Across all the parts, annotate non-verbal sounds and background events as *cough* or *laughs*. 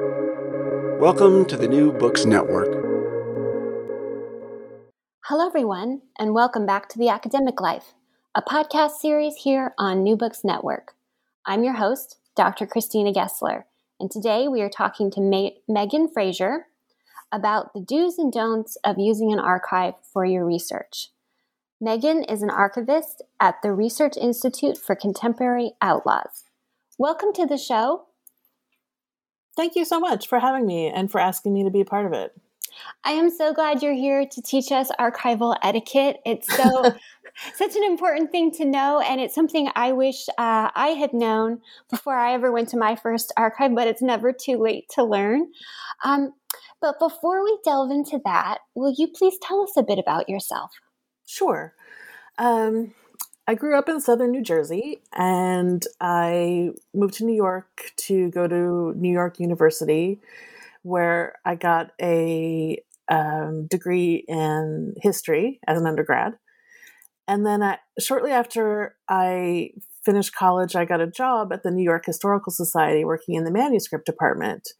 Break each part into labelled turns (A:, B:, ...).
A: Welcome to the New Books Network.
B: Hello, everyone, and welcome back to The Academic Life, a podcast series here on New Books Network. I'm your host, Dr. Christina Gessler, and today we are talking to Ma- Megan Fraser about the do's and don'ts of using an archive for your research. Megan is an archivist at the Research Institute for Contemporary Outlaws. Welcome to the show.
C: Thank you so much for having me and for asking me to be a part of it.
B: I am so glad you're here to teach us archival etiquette. It's so *laughs* such an important thing to know, and it's something I wish uh, I had known before I ever went to my first archive. But it's never too late to learn. Um, but before we delve into that, will you please tell us a bit about yourself?
C: Sure. Um, I grew up in southern New Jersey and I moved to New York to go to New York University, where I got a um, degree in history as an undergrad. And then I, shortly after I finished college, I got a job at the New York Historical Society working in the manuscript department.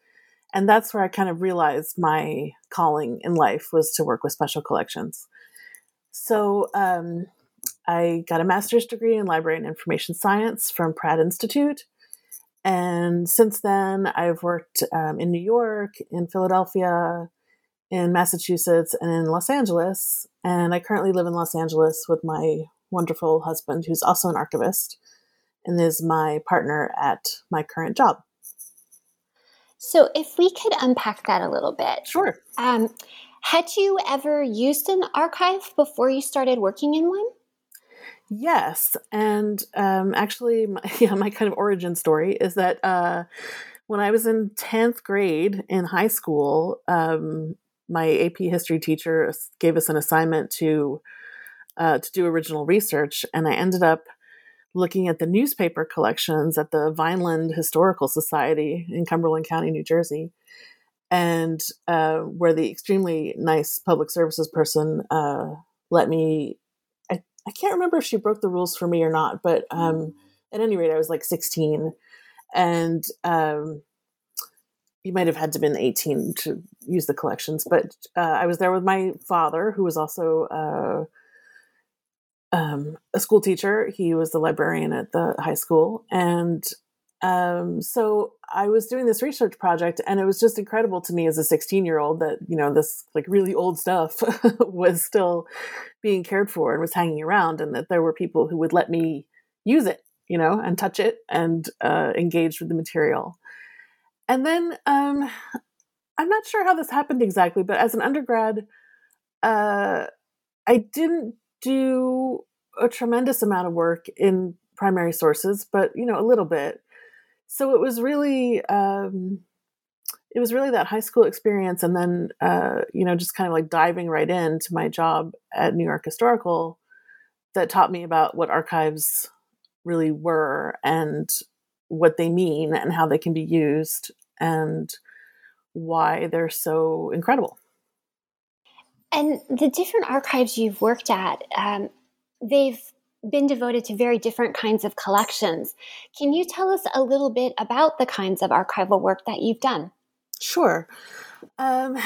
C: And that's where I kind of realized my calling in life was to work with special collections. So, um, I got a master's degree in library and information science from Pratt Institute. And since then, I've worked um, in New York, in Philadelphia, in Massachusetts, and in Los Angeles. And I currently live in Los Angeles with my wonderful husband, who's also an archivist and is my partner at my current job.
B: So, if we could unpack that a little bit.
C: Sure.
B: Um, had you ever used an archive before you started working in one?
C: Yes, and um, actually, my, *laughs* yeah, my kind of origin story is that uh, when I was in tenth grade in high school, um, my AP history teacher gave us an assignment to uh, to do original research, and I ended up looking at the newspaper collections at the Vineland Historical Society in Cumberland County, New Jersey, and uh, where the extremely nice public services person uh, let me I can't remember if she broke the rules for me or not, but um, mm. at any rate, I was like 16, and um, you might have had to been 18 to use the collections. But uh, I was there with my father, who was also uh, um, a school teacher. He was the librarian at the high school, and um, so I was doing this research project, and it was just incredible to me as a 16 year old that you know this like really old stuff *laughs* was still being cared for and was hanging around, and that there were people who would let me use it, you know, and touch it and uh, engage with the material. And then um, I'm not sure how this happened exactly, but as an undergrad, uh, I didn't do a tremendous amount of work in primary sources, but you know, a little bit so it was really um, it was really that high school experience and then uh, you know just kind of like diving right into my job at new york historical that taught me about what archives really were and what they mean and how they can be used and why they're so incredible.
B: And the different archives you've worked at um, they've been devoted to very different kinds of collections. Can you tell us a little bit about the kinds of archival work that you've done?
C: Sure. Um,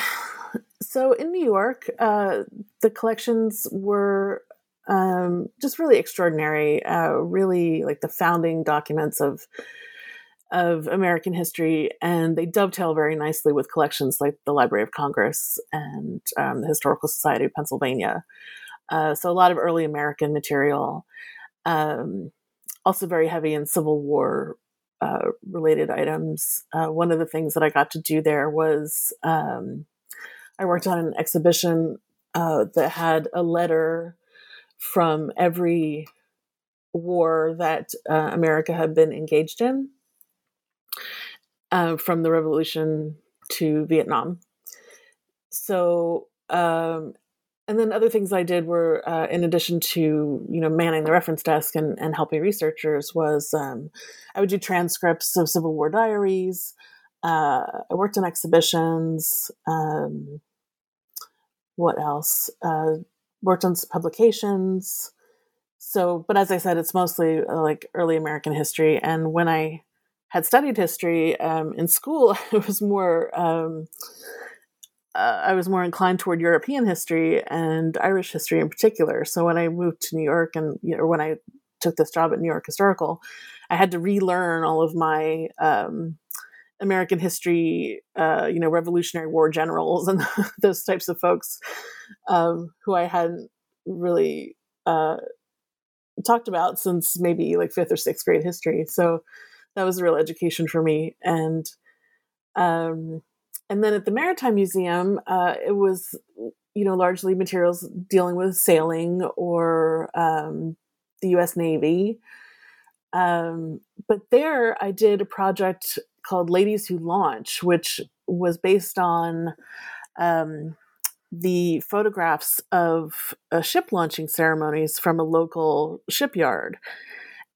C: so in New York, uh, the collections were um, just really extraordinary. Uh, really, like the founding documents of of American history, and they dovetail very nicely with collections like the Library of Congress and um, the Historical Society of Pennsylvania. Uh, so a lot of early American material. Um, also very heavy in Civil War uh, related items. Uh, one of the things that I got to do there was um, I worked on an exhibition uh, that had a letter from every war that uh, America had been engaged in, from the Revolution to Vietnam. So um, and then other things I did were, uh, in addition to you know manning the reference desk and, and helping researchers, was um, I would do transcripts of Civil War diaries. Uh, I worked on exhibitions. Um, what else? Uh, worked on publications. So, but as I said, it's mostly uh, like early American history. And when I had studied history um, in school, *laughs* it was more um, uh, I was more inclined toward European history and Irish history in particular. So when I moved to New York and you know, when I took this job at New York Historical, I had to relearn all of my um, American history, uh, you know, Revolutionary War generals and *laughs* those types of folks um, who I hadn't really uh, talked about since maybe like fifth or sixth grade history. So that was a real education for me. And um, and then at the Maritime Museum, uh, it was you know largely materials dealing with sailing or um, the U.S. Navy. Um, but there, I did a project called Ladies Who Launch, which was based on um, the photographs of uh, ship launching ceremonies from a local shipyard.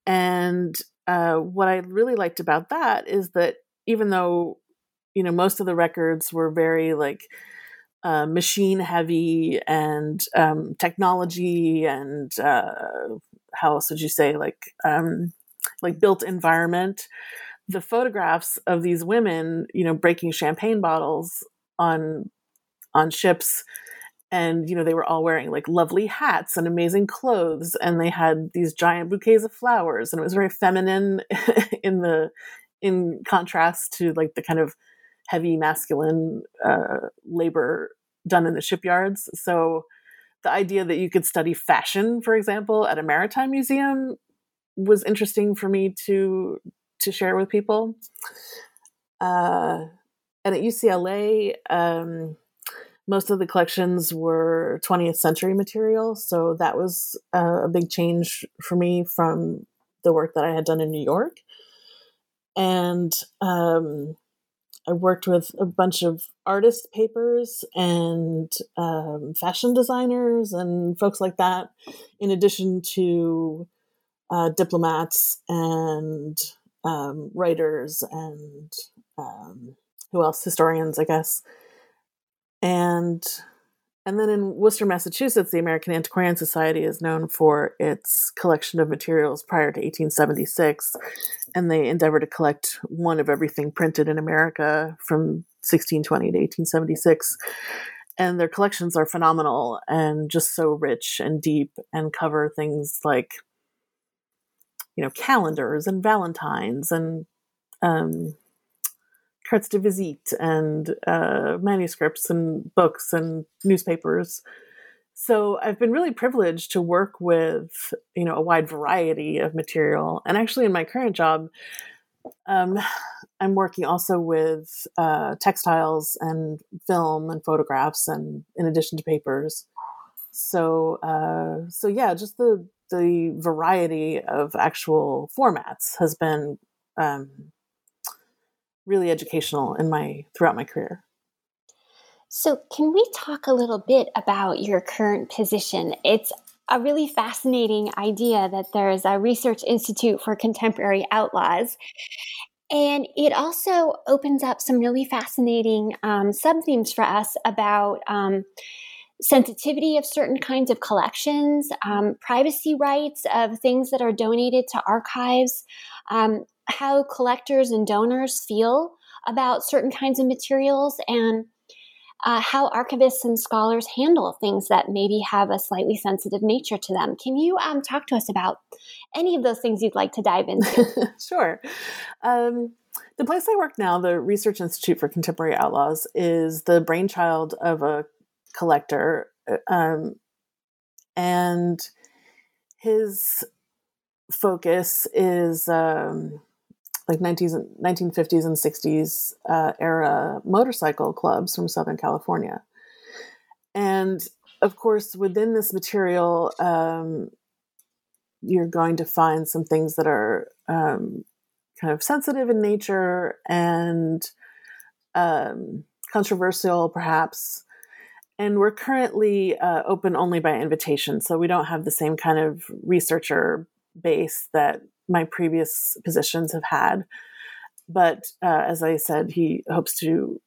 C: And uh, what I really liked about that is that even though, you know, most of the records were very like uh, machine heavy and um, technology and uh, how else would you say like um, like built environment. The photographs of these women you know breaking champagne bottles on on ships and you know they were all wearing like lovely hats and amazing clothes and they had these giant bouquets of flowers and it was very feminine *laughs* in the in contrast to like the kind of heavy masculine uh, labor done in the shipyards so the idea that you could study fashion for example at a maritime museum was interesting for me to to share with people uh, and at ucla um, most of the collections were 20th century material. So that was a big change for me from the work that I had done in New York. And um, I worked with a bunch of artist papers and um, fashion designers and folks like that, in addition to uh, diplomats and um, writers and um, who else? Historians, I guess and and then in Worcester, Massachusetts, the American Antiquarian Society is known for its collection of materials prior to 1876, and they endeavor to collect one of everything printed in America from 1620 to 1876. And their collections are phenomenal and just so rich and deep and cover things like, you know, calendars and Valentines and um, cartes de visite and uh, manuscripts and books and newspapers. So I've been really privileged to work with you know a wide variety of material, and actually in my current job, um, I'm working also with uh, textiles and film and photographs, and in addition to papers. So uh, so yeah, just the the variety of actual formats has been um, really educational in my throughout my career.
B: So, can we talk a little bit about your current position? It's a really fascinating idea that there is a research institute for contemporary outlaws. And it also opens up some really fascinating um, sub themes for us about um, sensitivity of certain kinds of collections, um, privacy rights of things that are donated to archives, um, how collectors and donors feel about certain kinds of materials and uh, how archivists and scholars handle things that maybe have a slightly sensitive nature to them. Can you um, talk to us about any of those things you'd like to dive into? *laughs*
C: sure. Um, the place I work now, the Research Institute for Contemporary Outlaws, is the brainchild of a collector. Uh, um, and his focus is um, like 19, 1950s and 60s uh, era motorcycle clubs from Southern California. And of course, within this material, um, you're going to find some things that are um, kind of sensitive in nature and um, controversial, perhaps. And we're currently uh, open only by invitation, so we don't have the same kind of researcher base that my previous positions have had. But uh, as I said, he hopes to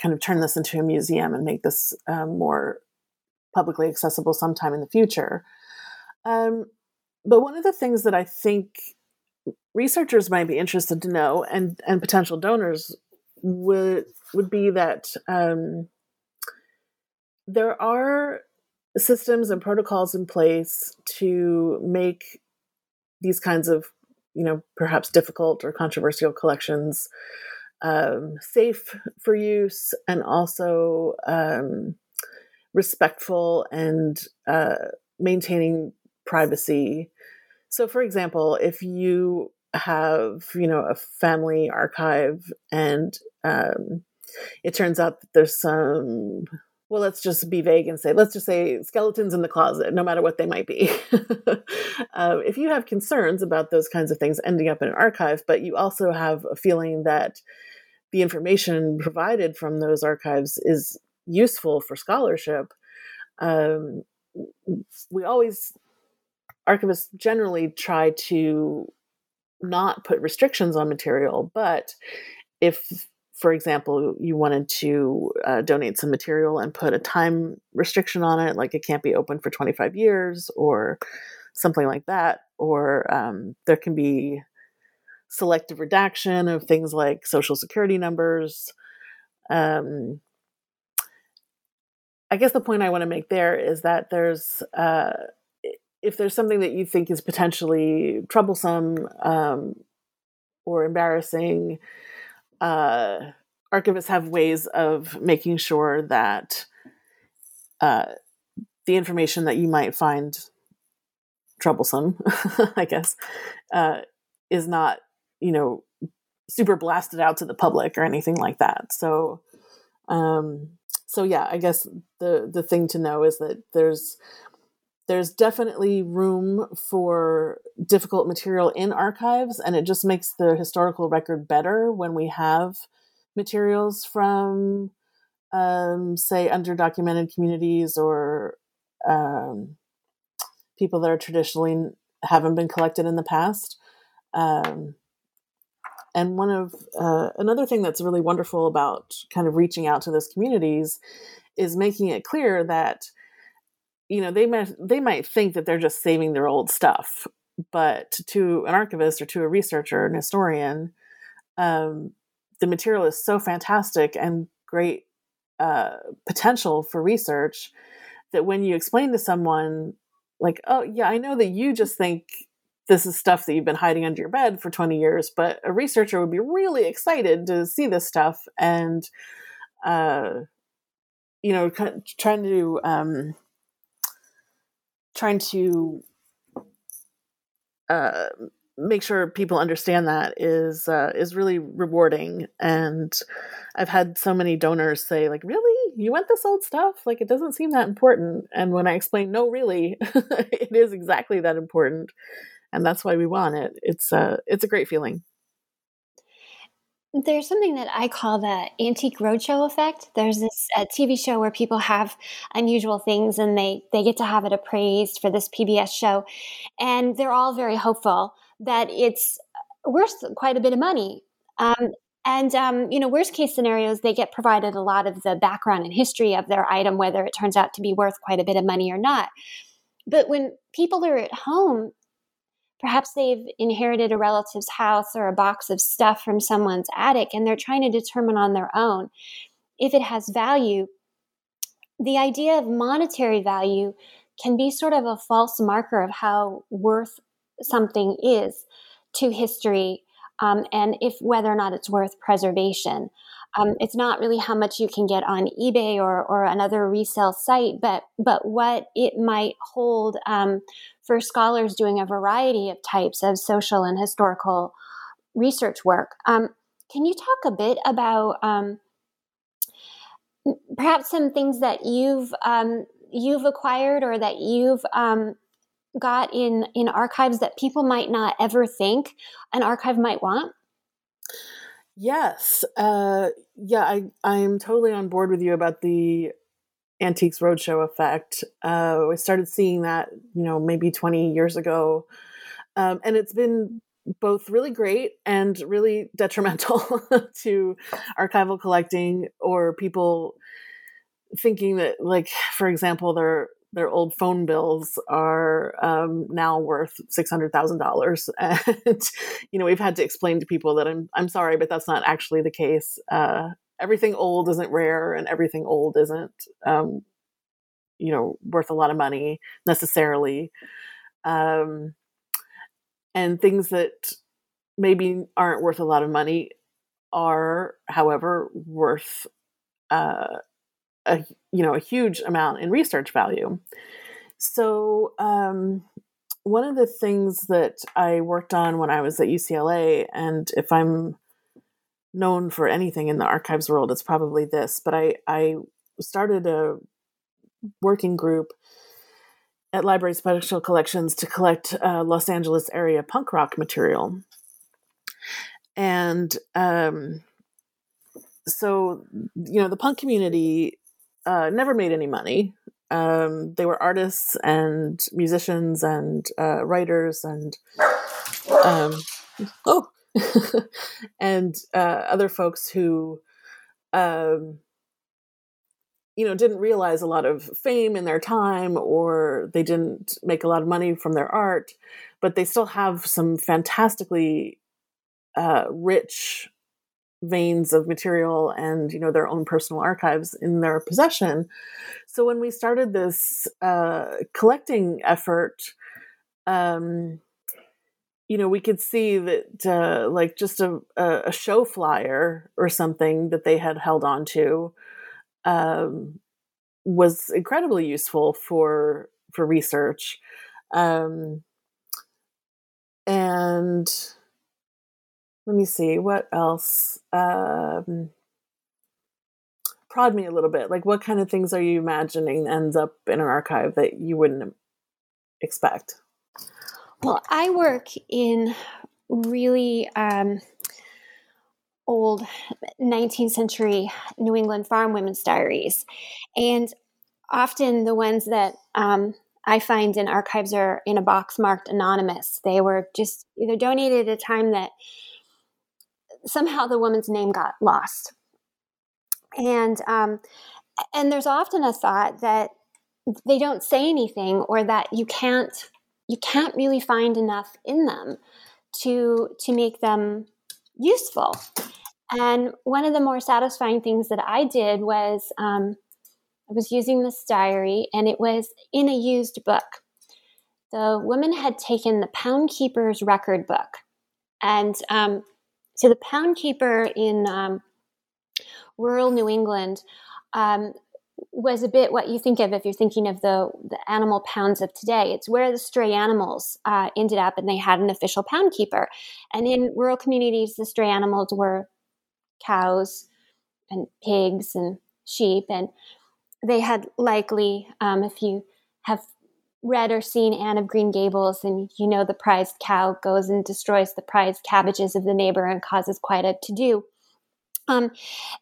C: kind of turn this into a museum and make this um, more publicly accessible sometime in the future. Um, but one of the things that I think researchers might be interested to know, and and potential donors would would be that um, there are systems and protocols in place to make these kinds of you know perhaps difficult or controversial collections um, safe for use and also um, respectful and uh, maintaining privacy. So for example if you have you know a family archive and um, it turns out that there's some well let's just be vague and say let's just say skeletons in the closet no matter what they might be. *laughs* Uh, if you have concerns about those kinds of things ending up in an archive but you also have a feeling that the information provided from those archives is useful for scholarship um, we always archivists generally try to not put restrictions on material, but if for example, you wanted to uh, donate some material and put a time restriction on it, like it can't be open for 25 years or something like that, or um, there can be selective redaction of things like social security numbers. Um, I guess the point I want to make there is that there's uh, if there's something that you think is potentially troublesome um, or embarrassing, uh, archivists have ways of making sure that uh, the information that you might find troublesome, *laughs* I guess, uh, is not, you know, super blasted out to the public or anything like that. So, um, so yeah, I guess the the thing to know is that there's there's definitely room for difficult material in archives, and it just makes the historical record better when we have materials from, um, say, underdocumented communities or um, people that are traditionally haven't been collected in the past. Um, and one of uh, another thing that's really wonderful about kind of reaching out to those communities is making it clear that you know they might they might think that they're just saving their old stuff but to an archivist or to a researcher an historian um, the material is so fantastic and great uh, potential for research that when you explain to someone like oh yeah i know that you just think this is stuff that you've been hiding under your bed for 20 years but a researcher would be really excited to see this stuff and uh, you know trying to um, trying to uh, make sure people understand that is uh, is really rewarding. And I've had so many donors say, like, "Really, you want this old stuff? Like, it doesn't seem that important." And when I explain, "No, really, *laughs* it is exactly that important," and that's why we want it. It's uh, it's a great feeling.
B: There's something that I call the antique roadshow effect. There's this uh, TV show where people have unusual things and they they get to have it appraised for this PBS show, and they're all very hopeful that it's worth quite a bit of money. Um, and um, you know, worst case scenarios, they get provided a lot of the background and history of their item, whether it turns out to be worth quite a bit of money or not. But when people are at home Perhaps they've inherited a relative's house or a box of stuff from someone's attic and they're trying to determine on their own if it has value. The idea of monetary value can be sort of a false marker of how worth something is to history um, and if whether or not it's worth preservation. Um, it's not really how much you can get on eBay or, or another resale site, but but what it might hold um, for scholars doing a variety of types of social and historical research work. Um, can you talk a bit about um, perhaps some things that you've um, you've acquired or that you've um, got in in archives that people might not ever think an archive might want?
C: Yes. Uh, yeah, I, I'm totally on board with you about the Antiques Roadshow effect. Uh, I started seeing that, you know, maybe 20 years ago. Um, and it's been both really great and really *laughs* detrimental to archival collecting or people thinking that, like, for example, they're their old phone bills are um, now worth six hundred thousand dollars, *laughs* and you know we've had to explain to people that I'm I'm sorry, but that's not actually the case. Uh, everything old isn't rare, and everything old isn't um, you know worth a lot of money necessarily. Um, and things that maybe aren't worth a lot of money are, however, worth uh, a you know a huge amount in research value. So um, one of the things that I worked on when I was at UCLA, and if I'm known for anything in the archives world, it's probably this. But I I started a working group at Library Special Collections to collect uh, Los Angeles area punk rock material. And um, so, you know, the punk community uh, never made any money. Um, they were artists and musicians and uh, writers and um, oh, *laughs* and uh, other folks who um, you know didn't realize a lot of fame in their time or they didn't make a lot of money from their art but they still have some fantastically uh, rich veins of material and you know their own personal archives in their possession. So when we started this uh, collecting effort um, you know we could see that uh, like just a, a show flyer or something that they had held on to um, was incredibly useful for for research, um, and let me see what else. Um, prod me a little bit. Like, what kind of things are you imagining ends up in an archive that you wouldn't expect?
B: Well, I work in really um, old 19th century New England farm women's diaries. And often the ones that um, I find in archives are in a box marked anonymous. They were just either donated at a time that somehow the woman's name got lost. And um, and there's often a thought that they don't say anything or that you can't you can't really find enough in them to to make them useful. And one of the more satisfying things that I did was um, I was using this diary, and it was in a used book. The woman had taken the Pound Keeper's record book, and um, so the Pound Keeper in um, rural New England um, was a bit what you think of if you're thinking of the, the animal pounds of today. It's where the stray animals uh, ended up, and they had an official pound keeper. And in rural communities, the stray animals were cows and pigs and sheep, and they had likely, um, if you have read or seen Anne of Green Gables, and you know the prized cow goes and destroys the prized cabbages of the neighbor and causes quite a to do. Um,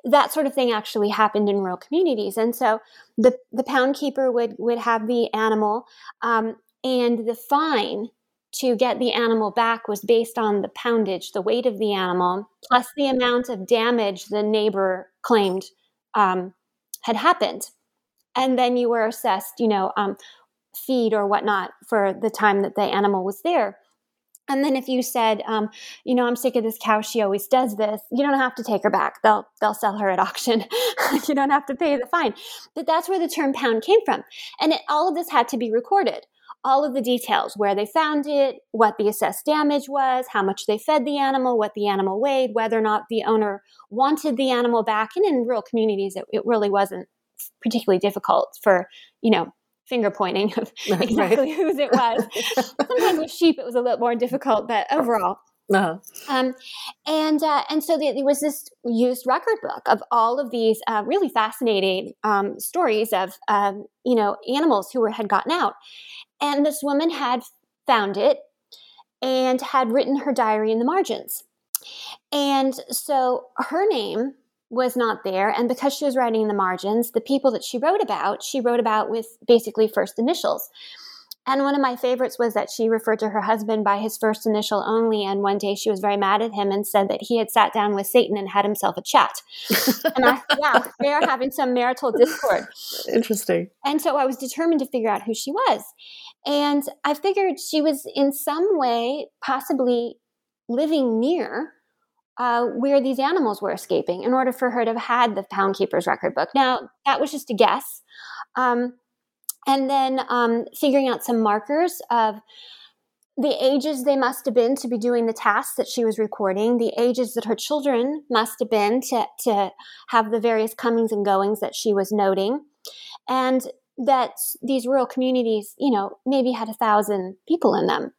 B: that sort of thing actually happened in rural communities, and so the the pound keeper would would have the animal, um, and the fine to get the animal back was based on the poundage, the weight of the animal, plus the amount of damage the neighbor claimed um, had happened, and then you were assessed, you know, um, feed or whatnot for the time that the animal was there. And then if you said, um, you know, I'm sick of this cow, she always does this, you don't have to take her back. They'll they'll sell her at auction. *laughs* you don't have to pay the fine. But that's where the term pound came from. And it, all of this had to be recorded. All of the details, where they found it, what the assessed damage was, how much they fed the animal, what the animal weighed, whether or not the owner wanted the animal back. And in rural communities, it, it really wasn't particularly difficult for, you know, finger pointing of *laughs* exactly right. whose it was. *laughs* Sometimes with sheep, it was a little more difficult, but overall. Uh-huh. Um, and uh, and so there was this used record book of all of these uh, really fascinating um, stories of um, you know animals who were had gotten out, and this woman had found it and had written her diary in the margins, and so her name was not there. And because she was writing in the margins, the people that she wrote about, she wrote about with basically first initials. And one of my favorites was that she referred to her husband by his first initial only. And one day she was very mad at him and said that he had sat down with Satan and had himself a chat. *laughs* and I thought, wow, they are having some marital discord.
C: Interesting.
B: And so I was determined to figure out who she was. And I figured she was in some way possibly living near uh, where these animals were escaping in order for her to have had the Pound Keeper's record book. Now, that was just a guess. Um, and then um, figuring out some markers of the ages they must have been to be doing the tasks that she was recording, the ages that her children must have been to, to have the various comings and goings that she was noting, and that these rural communities, you know, maybe had a thousand people in them.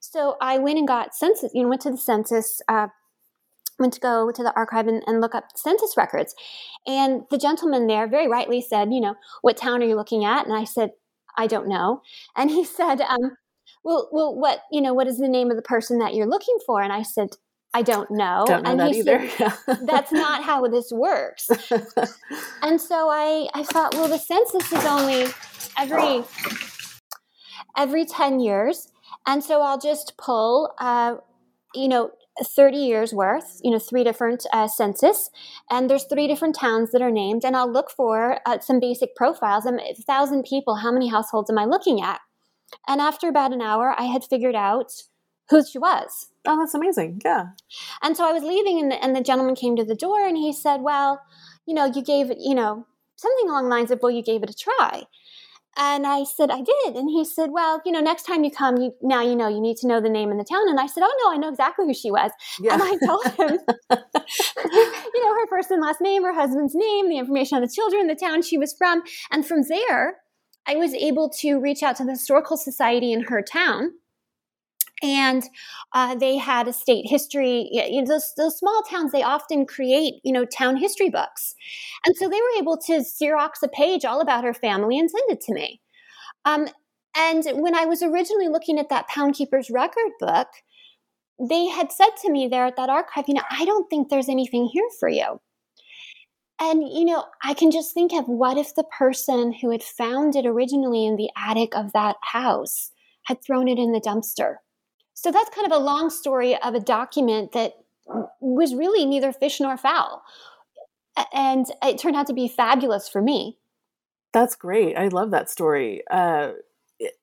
B: So I went and got census, you know, went to the census uh, went to go to the archive and, and, look up census records. And the gentleman there very rightly said, you know, what town are you looking at? And I said, I don't know. And he *laughs* said, um, well, well, what, you know, what is the name of the person that you're looking for? And I said, I don't know.
C: Don't know
B: and
C: that
B: he
C: either.
B: said, *laughs* that's not how this works. *laughs* and so I, I thought, well, the census is only every, every 10 years. And so I'll just pull, uh, you know, 30 years worth, you know, three different uh, census, and there's three different towns that are named, and I'll look for uh, some basic profiles. I'm a thousand people. How many households am I looking at? And after about an hour, I had figured out who she was.
C: Oh, that's amazing. Yeah.
B: And so I was leaving, and the, and the gentleman came to the door, and he said, "Well, you know, you gave it, you know, something along the lines of, well, you gave it a try." And I said, I did. And he said, Well, you know, next time you come, you now you know you need to know the name in the town. And I said, Oh no, I know exactly who she was.
C: Yeah.
B: And I told him, *laughs* you know, her first and last name, her husband's name, the information on the children, the town she was from. And from there, I was able to reach out to the historical society in her town and uh, they had a state history. You know, those, those small towns, they often create, you know, town history books. And so they were able to Xerox a page all about her family and send it to me. Um, and when I was originally looking at that Pound Keeper's record book, they had said to me there at that archive, you know, I don't think there's anything here for you. And, you know, I can just think of what if the person who had found it originally in the attic of that house had thrown it in the dumpster? So that's kind of a long story of a document that was really neither fish nor fowl. And it turned out to be fabulous for me.
C: That's great. I love that story. Uh,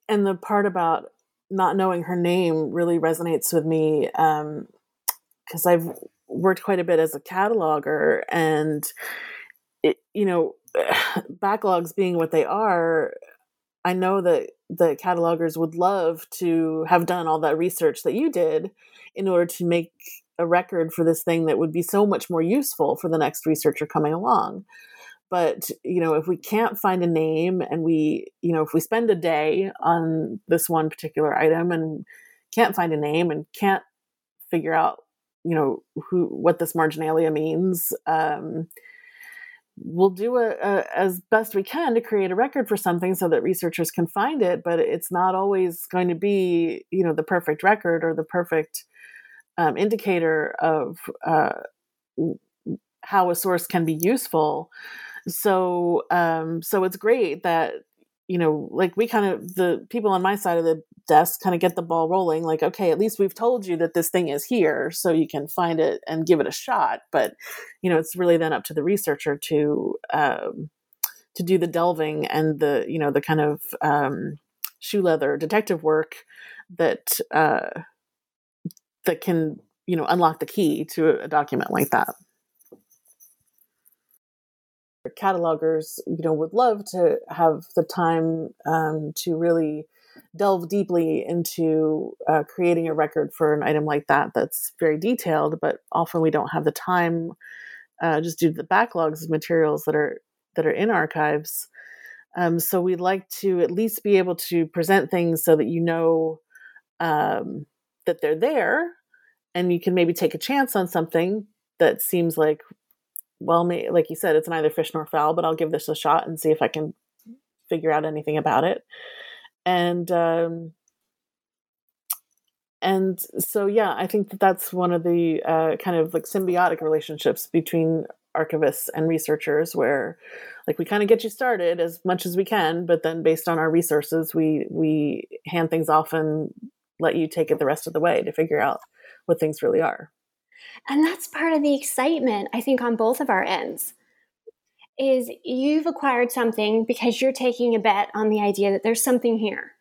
C: and the part about not knowing her name really resonates with me because um, I've worked quite a bit as a cataloger, and it, you know, *sighs* backlogs being what they are, I know that the catalogers would love to have done all that research that you did in order to make a record for this thing that would be so much more useful for the next researcher coming along. But you know if we can't find a name and we you know if we spend a day on this one particular item and can't find a name and can't figure out you know who what this marginalia means um, we'll do a, a, as best we can to create a record for something so that researchers can find it but it's not always going to be you know the perfect record or the perfect um, indicator of uh, how a source can be useful. So um, so it's great that you know like we kind of the people on my side of the desk kind of get the ball rolling like okay at least we've told you that this thing is here so you can find it and give it a shot. But you know it's really then up to the researcher to um, to do the delving and the you know the kind of um, shoe leather detective work that uh, that can you know unlock the key to a document like that catalogers you know would love to have the time um, to really delve deeply into uh, creating a record for an item like that that's very detailed but often we don't have the time uh, just due to the backlogs of materials that are that are in archives. Um, so we'd like to at least be able to present things so that you know um, that they're there and you can maybe take a chance on something that seems like well, may, like you said, it's neither fish nor fowl, but I'll give this a shot and see if I can figure out anything about it. And um, and so yeah, I think that that's one of the uh, kind of like symbiotic relationships between archivists and researchers where like we kind of get you started as much as we can but then based on our resources we we hand things off and let you take it the rest of the way to figure out what things really are
B: and that's part of the excitement i think on both of our ends is you've acquired something because you're taking a bet on the idea that there's something here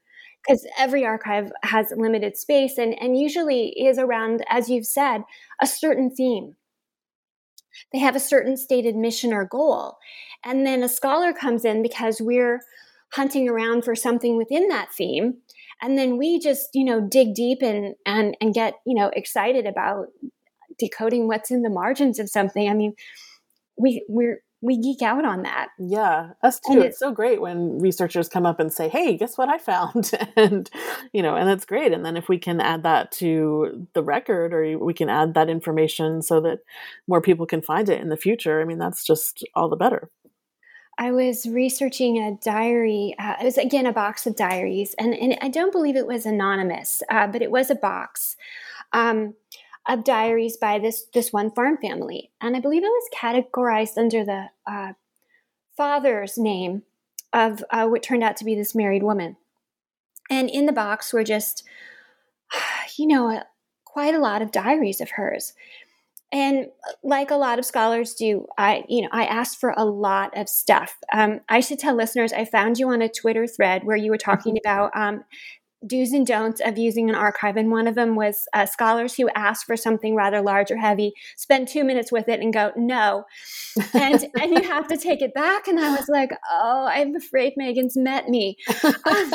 B: because every archive has limited space and, and usually is around as you've said a certain theme they have a certain stated mission or goal. And then a scholar comes in because we're hunting around for something within that theme. And then we just, you know, dig deep and and and get, you know, excited about decoding what's in the margins of something. I mean, we we're we geek out on that.
C: Yeah, us too. it's so great when researchers come up and say, "Hey, guess what I found?" *laughs* and you know, and that's great. And then if we can add that to the record, or we can add that information so that more people can find it in the future, I mean, that's just all the better.
B: I was researching a diary. Uh, it was again a box of diaries, and, and I don't believe it was anonymous, uh, but it was a box. Um, of diaries by this this one farm family, and I believe it was categorized under the uh, father's name of uh, what turned out to be this married woman. And in the box were just, *sighs* you know, quite a lot of diaries of hers. And like a lot of scholars do, I, you know, I asked for a lot of stuff. Um, I should tell listeners, I found you on a Twitter thread where you were talking mm-hmm. about um, do's and don'ts of using an archive. And one of them was uh, scholars who ask for something rather large or heavy, spend two minutes with it and go, no. And, *laughs* and you have to take it back. And I was like, oh, I'm afraid Megan's met me. Um,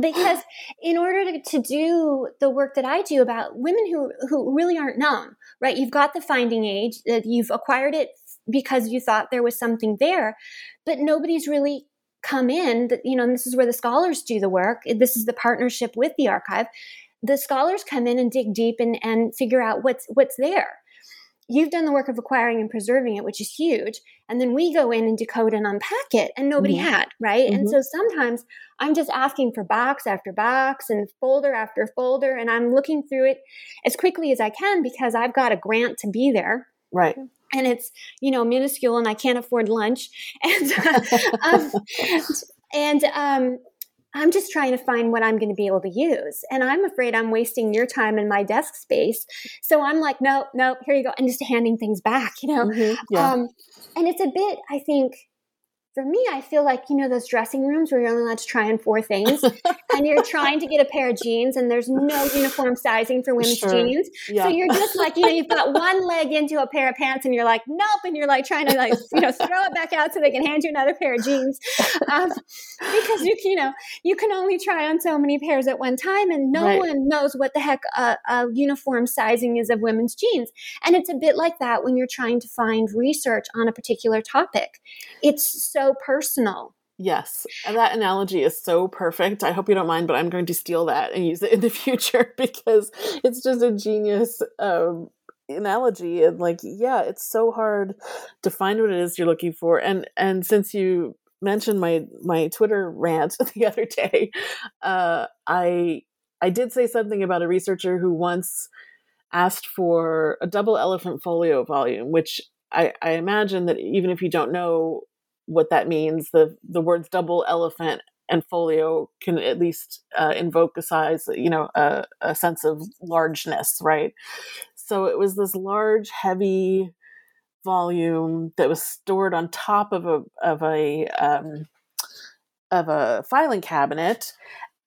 B: because in order to, to do the work that I do about women who, who really aren't known, right? You've got the finding aid, that you've acquired it because you thought there was something there, but nobody's really come in that you know and this is where the scholars do the work. This is the partnership with the archive. The scholars come in and dig deep and, and figure out what's what's there. You've done the work of acquiring and preserving it which is huge and then we go in and decode and unpack it and nobody mm-hmm. had right? Mm-hmm. and so sometimes i'm just asking for box after box and folder after folder and i'm looking through it as quickly as i can because i've got a grant to be there.
C: Right
B: and it's you know minuscule and i can't afford lunch. *laughs* And um, and um, i'm just trying to find what i'm going to be able to use. And i'm afraid i'm wasting your time and my desk space. So i'm like no no here you go and just handing things back you know? Mm-hmm, yeah. um, and it's a bit i think for me, I feel like, you know, those dressing rooms where you're only allowed to try on four things *laughs* and you're trying to get a pair of jeans and there's no uniform sizing for women's sure. jeans. Yeah. So you're just like, you know, you've got one leg into a pair of pants and you're like, nope. And you're like trying to like, you know, throw it back out so they can hand you another pair of jeans. Um, because you, you know, you can only try on so many pairs at one time and no right. one knows what the heck a, a uniform sizing is of women's jeans. And it's a bit like that when you're trying to find research on a particular topic. It's so so personal.
C: Yes, that analogy is so perfect. I hope you don't mind, but I'm going to steal that and use it in the *laughs* future because it's just a genius um, analogy. And like, yeah, it's so hard to find what it is you're looking for. And and since you mentioned my my Twitter rant *laughs* the other day, uh, I I did say something about a researcher who once asked for a double elephant folio volume, which I, I imagine that even if you don't know what that means. The the words double elephant and folio can at least uh, invoke a size, you know, a, a sense of largeness, right? So it was this large, heavy volume that was stored on top of a of a um, of a filing cabinet,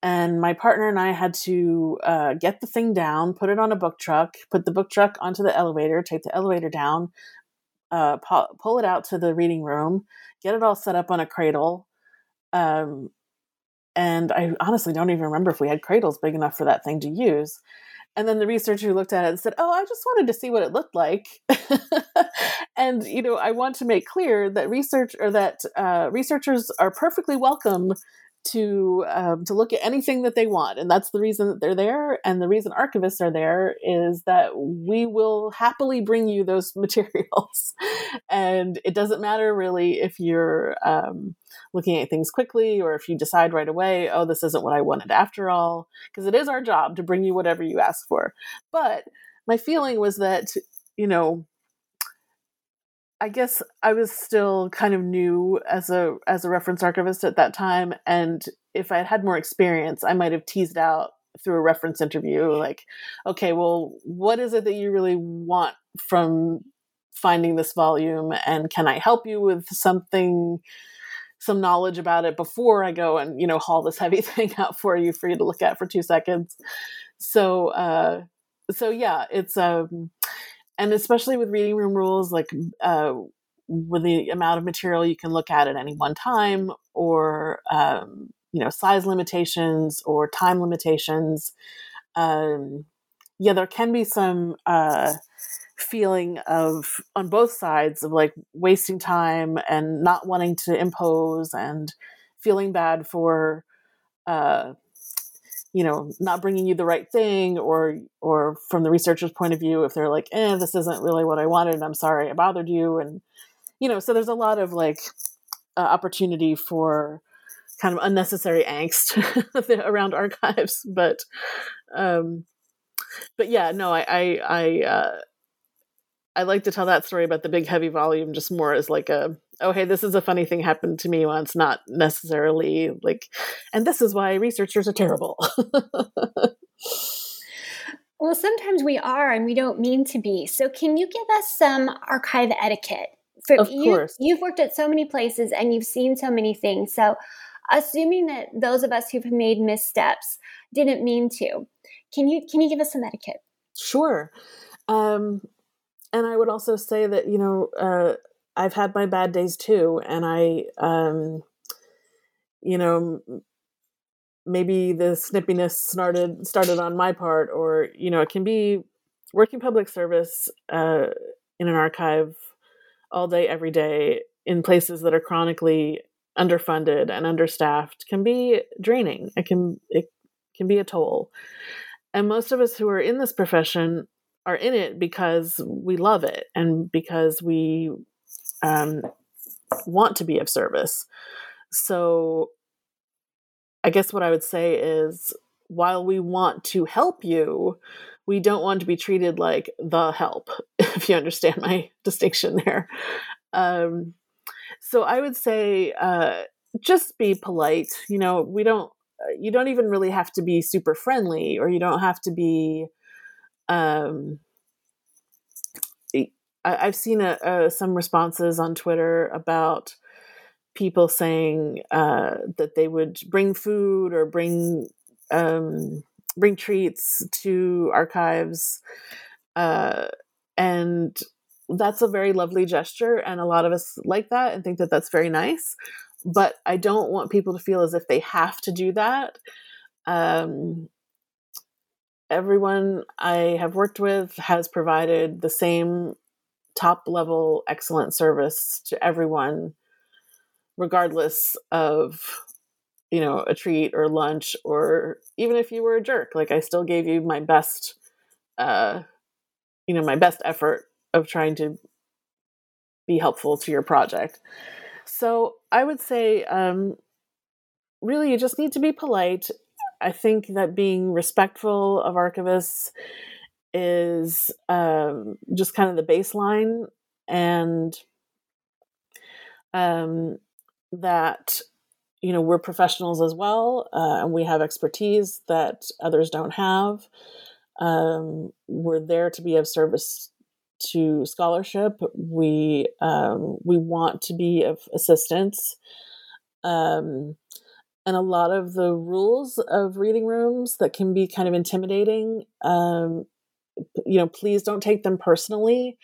C: and my partner and I had to uh, get the thing down, put it on a book truck, put the book truck onto the elevator, take the elevator down, uh, pull, pull it out to the reading room, get it all set up on a cradle. Um, and I honestly don't even remember if we had cradles big enough for that thing to use. And then the researcher looked at it and said, "Oh, I just wanted to see what it looked like." *laughs* and you know, I want to make clear that research or that uh, researchers are perfectly welcome to um, to look at anything that they want and that's the reason that they're there and the reason archivists are there is that we will happily bring you those *laughs* materials. And it doesn't matter really if you're um, looking at things quickly or if you decide right away oh this isn't what i wanted after all because it is our job to bring you whatever you ask for. But my feeling was that you know I guess I was still kind of new as a as a reference archivist at that time, and if I had had more experience, I might have teased out through a reference interview, like, okay, well, what is it that you really want from finding this volume, and can I help you with something? some knowledge about it before I go and you know haul this heavy *laughs* thing out for you for you to look at for two seconds. So uh, so yeah, it's um, and especially with reading room rules, like uh, with the amount of material you can look at at any one time, or um, you know size limitations or time limitations. Um, yeah, there can be some. Uh, feeling of on both sides of like wasting time and not wanting to impose and feeling bad for uh you know not bringing you the right thing or or from the researcher's point of view if they're like eh this isn't really what i wanted and i'm sorry i bothered you and you know so there's a lot of like uh, opportunity for kind of unnecessary angst *laughs* around archives *laughs* but um but yeah no i i i uh I like to tell that story about the big heavy volume just more as like a oh hey this is a funny thing happened to me once not necessarily like and this is why researchers are terrible. *laughs*
B: well sometimes we are and we don't mean to be. So can you give us some archive etiquette?
C: For, of you, course.
B: You've worked at so many places and you've seen so many things. So assuming that those of us who've made missteps didn't mean to, can you can you give us some etiquette?
C: Sure. Um, and I would also say that you know uh, I've had my bad days too, and I, um, you know, maybe the snippiness started started on my part, or you know, it can be working public service uh, in an archive all day, every day in places that are chronically underfunded and understaffed can be draining. It can it can be a toll. And most of us who are in this profession are in it because we love it and because we um, want to be of service. So, I guess what I would say is while we want to help you, we don't want to be treated like the help, *laughs* if you understand my *laughs* distinction there. Um, so, I would say uh, just be polite. You know, we don't, you don't even really have to be super friendly or you don't have to be um, I, have seen a, a, some responses on Twitter about people saying uh, that they would bring food or bring um, bring treats to archives, uh, and that's a very lovely gesture, and a lot of us like that and think that that's very nice. But I don't want people to feel as if they have to do that. Um, everyone I have worked with has provided the same top level excellent service to everyone regardless of you know a treat or lunch or even if you were a jerk. Like i still gave you my best uh you know my best effort of trying to be helpful to your project. So i would say um really you just need to be polite. I think that being respectful of archivists is um, just kind of the baseline, and um, that you know we're professionals as well, uh, and we have expertise that others don't have. Um, we're there to be of service to scholarship. We um, we want to be of assistance. Um, and a lot of the rules of reading rooms that can be kind of intimidating um, you know please don't take them personally.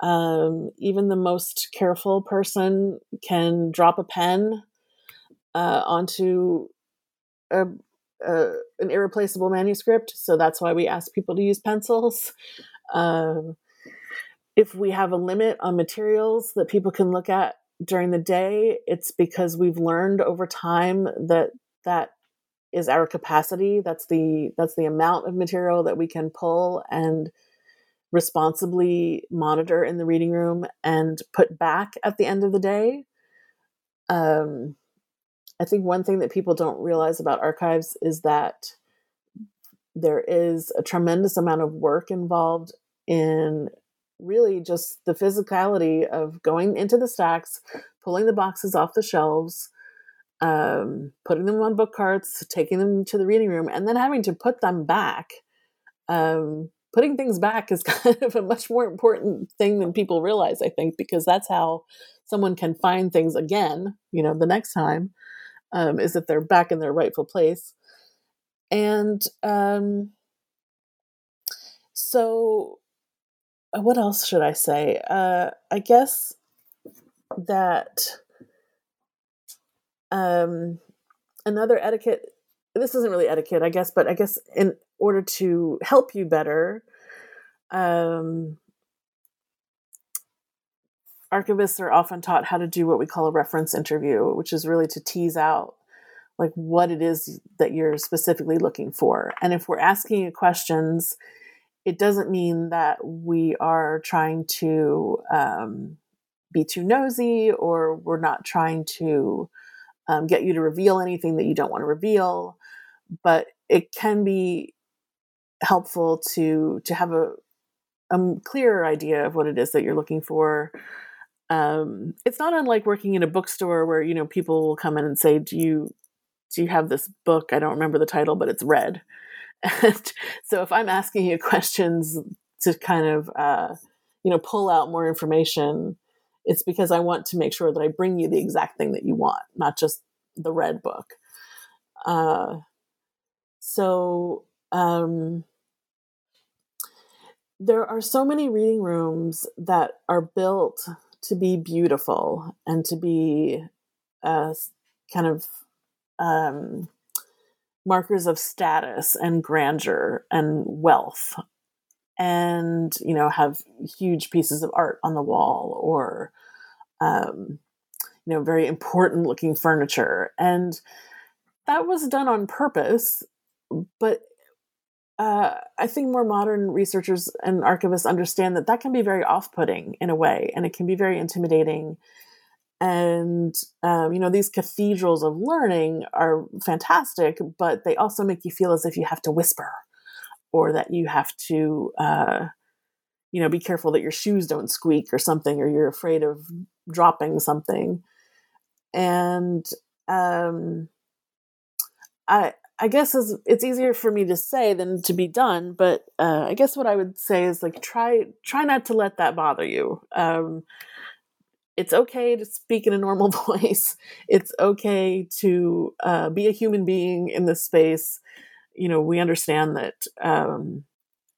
C: Um, even the most careful person can drop a pen uh, onto a, a, an irreplaceable manuscript so that's why we ask people to use pencils. Um, if we have a limit on materials that people can look at during the day, it's because we've learned over time that that is our capacity. That's the that's the amount of material that we can pull and responsibly monitor in the reading room and put back at the end of the day. Um, I think one thing that people don't realize about archives is that there is a tremendous amount of work involved in really just the physicality of going into the stacks, pulling the boxes off the shelves, um, putting them on book carts, taking them to the reading room, and then having to put them back. Um, putting things back is *laughs* kind of a much more important thing than people realize, I think, because that's how someone can find things again, you know, the next time, um, is that they're back in their rightful place. And um, so, uh, what else should I say? Uh, I guess that um, another etiquette this isn't really etiquette, I guess, but I guess in order to help you better, um, archivists are often taught how to do what we call a reference interview, which is really to tease out like what it is that you're specifically looking for. And if we're asking you questions, it doesn't mean that we are trying to um, be too nosy or we're not trying to um, get you to reveal anything that you don't want to reveal. But it can be helpful to to have a, a clearer idea of what it is that you're looking for. Um, it's not unlike working in a bookstore where you know people will come in and say, "Do you do you have this book? I don't remember the title, but it's red." *laughs* And so if I'm asking you questions to kind of uh, you know pull out more information, it's because I want to make sure that I bring you the exact thing that you want, not just the red book. Uh, so um, there are so many reading rooms that are built to be beautiful and to be uh, kind of um, markers of status and grandeur and wealth and you know have huge pieces of art on the wall or um, you know very important looking furniture and that was done on purpose but uh, I think more modern researchers and archivists understand that that can be very off-putting in a way, and it can be very intimidating. And um, you know, these cathedrals of learning are fantastic, but they also make you feel as if you have to whisper, or that you have to, uh, you know, be careful that your shoes don't squeak or something, or you're afraid of dropping something. And um, I I guess it's easier for me to say than to be done, but uh, I guess what I would say is like try try not to let that bother you. Um, it's okay to speak in a normal *laughs* voice. It's okay to uh, be a human being in this space. You know, we understand that um,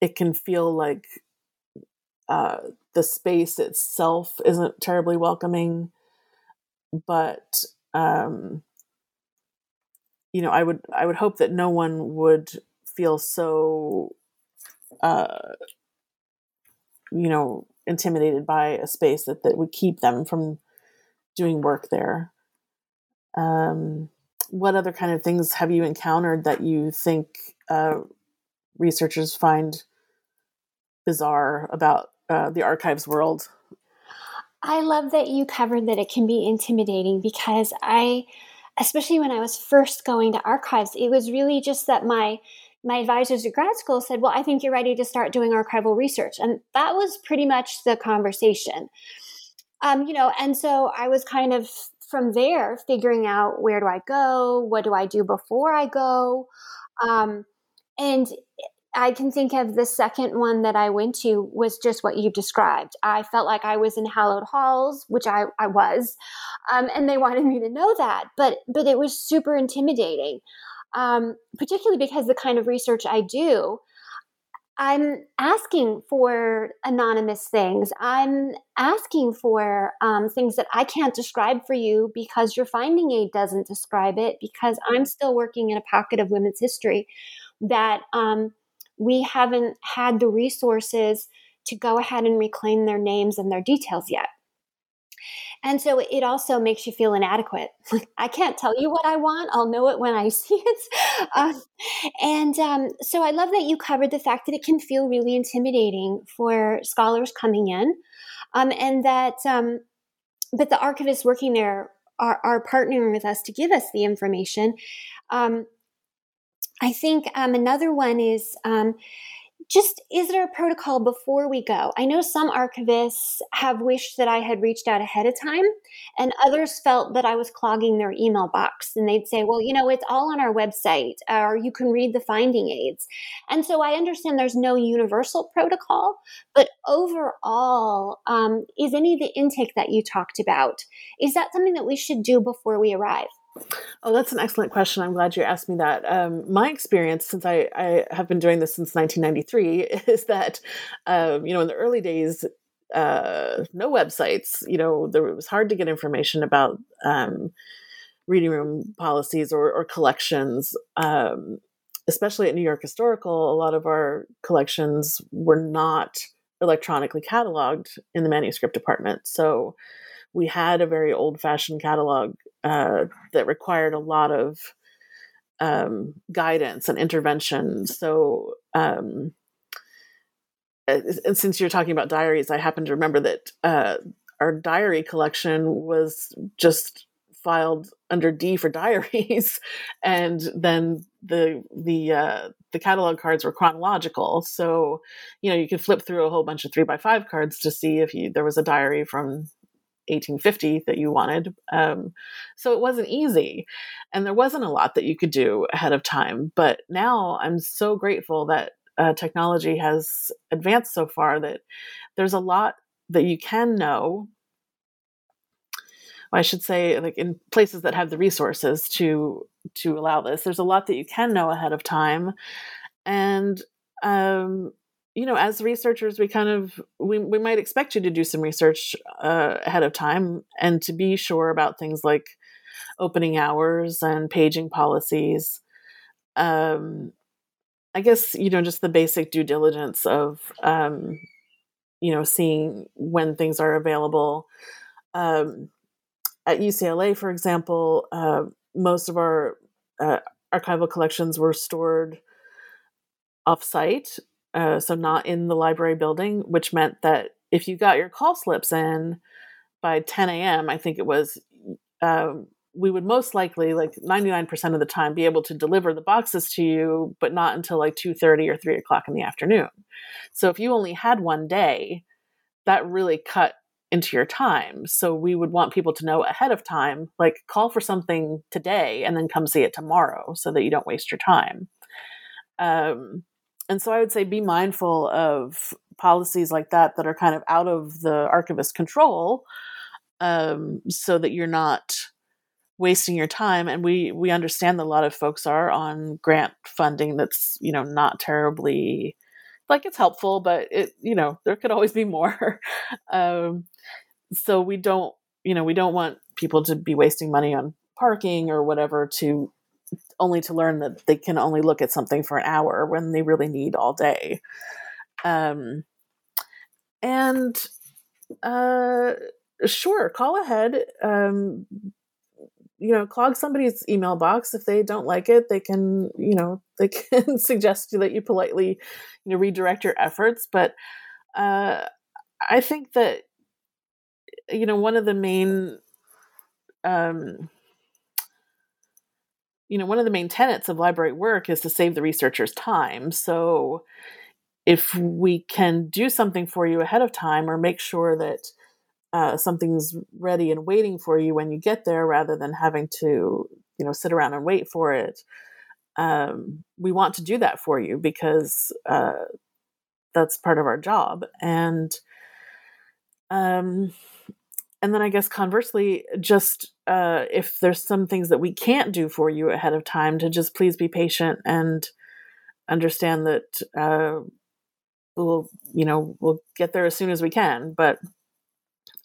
C: it can feel like uh, the space itself isn't terribly welcoming, but um, you know, I would I would hope that no one would feel so uh you know, intimidated by a space that, that would keep them from doing work there. Um, what other kind of things have you encountered that you think uh, researchers find bizarre about uh, the archives world?
B: I love that you covered that it can be intimidating because I especially when I was first going to archives, it was really just that my my advisors at grad school said, "Well, I think you're ready to start doing archival research," and that was pretty much the conversation. Um, you know, and so I was kind of from there figuring out where do I go, what do I do before I go, um, and I can think of the second one that I went to was just what you described. I felt like I was in hallowed halls, which I, I was, um, and they wanted me to know that, but but it was super intimidating, um, particularly because the kind of research I do, I'm asking for anonymous things. I'm asking for um, things that I can't describe for you because your finding aid doesn't describe it. Because I'm still working in a pocket of women's history that um, we haven't had the resources to go ahead and reclaim their names and their details yet. And so it also makes you feel inadequate. *laughs* I can't tell you what I want. I'll know it when I *laughs* see it. Um, and um, so I love that you covered the fact that it can feel really intimidating for scholars coming in, um, and that um, but the archivists working there are, are, partnering with us to give us the information. Um, I think um, another one is just is there a protocol before we go? I know some archivists have wished that I had reached out ahead of time, and others felt that I was clogging their email box. And they'd say, well, you know, it's all on our website, or you can read the finding aids. And so I understand there's no universal protocol, but overall, um, is any of the intake that you talked about, is that something that we should do before we arrive?
C: Oh, that's an excellent question. I'm glad you asked me that. Um, my experience, since I, I, have been doing this since 1993, *laughs* is that, um, you know, in the early days, uh, no websites, you know, there, it was hard to get information about um, reading room policies or, or collections. Um, especially at New York Historical, a lot of our collections were not electronically cataloged in the manuscript department. So we had a very old fashioned catalog uh, that required a lot of um, guidance and intervention. So, um, and since you're talking about diaries, I happen to remember that uh, our diary collection was just filed under D for *laughs* diaries, and then the the uh, the catalog cards were chronological. So, you know, you could flip through a whole bunch of three by five cards to see if you, there was a diary from 1850 that you wanted. Um, so it wasn't easy. And there wasn't a lot that you could do ahead of time. But now I'm so grateful that uh, technology has advanced so far that there's a lot that you can know. I should say, like in places that have the resources to to allow this, there's a lot that you can know ahead of time, and um, you know, as researchers, we kind of we we might expect you to do some research uh, ahead of time and to be sure about things like opening hours and paging policies. Um, I guess you know just the basic due diligence of um, you know seeing when things are available. Um, at UCLA, for example, uh, most of our uh, archival collections were stored offsite uh, so not in the library building, which meant that if you got your call slips in by 10 a.m., I think it was, um, we would most likely, like 99% of the time, be able to deliver the boxes to you, but not until like 2:30 or 3 o'clock in the afternoon. So if you only had one day, that really cut into your time. So we would want people to know ahead of time, like call for something today and then come see it tomorrow, so that you don't waste your time. Um, and so I would say be mindful of policies like that that are kind of out of the archivist control um, so that you're not wasting your time. And we we understand that a lot of folks are on grant funding that's you know not terribly like it's helpful but it you know there could always be more. *laughs* Um, so we don't you know we don't want people to be wasting money on parking or whatever to only to learn that they can only look at something for an hour when they really need all day. Um, and uh, sure, call ahead. Um, you know, clog somebody's email box if they don't like it. They can, you know, *laughs* they can suggest that you politely, you know, redirect your efforts. But uh, I think that, you know, one of the main um, you know, one of the main tenets of library work is to save the researcher's time. So if we can do something for you ahead of time or make sure that uh, something's ready and waiting for you when you get there rather than having to, you know, sit around and wait for it, um, we want to do that for you because uh, that's part of our job. And um, and then I guess conversely, just uh, if there's some things that we can't do for you ahead of time, to just please be patient and understand that uh, we'll, you know, we'll get there as soon as we can. But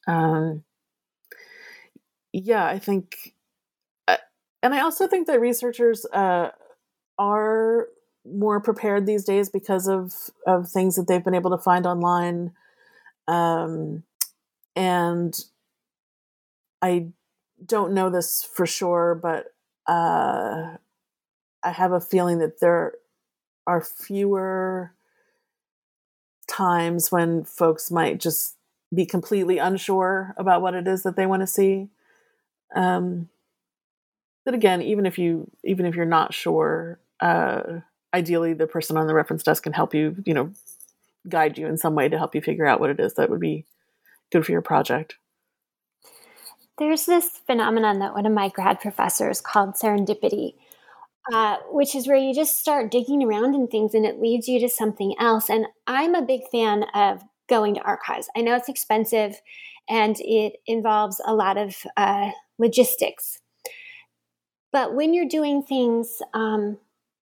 C: um, yeah, I think, uh, and I also think that researchers uh, are more prepared these days because of of things that they've been able to find online. Um, and I don't know this for sure, but uh, I have a feeling that there are fewer times when folks might just be completely unsure about what it is that they want to see. Um, but again, even if you even if you're not sure, uh, ideally the person on the reference desk can help you you know guide you in some way to help you figure out what it is that would be good for your project
B: there's this phenomenon that one of my grad professors called serendipity uh, which is where you just start digging around in things and it leads you to something else. And i'm a big fan of going to archives. I know it's expensive and it involves a lot of uh, logistics. But when you're doing things um,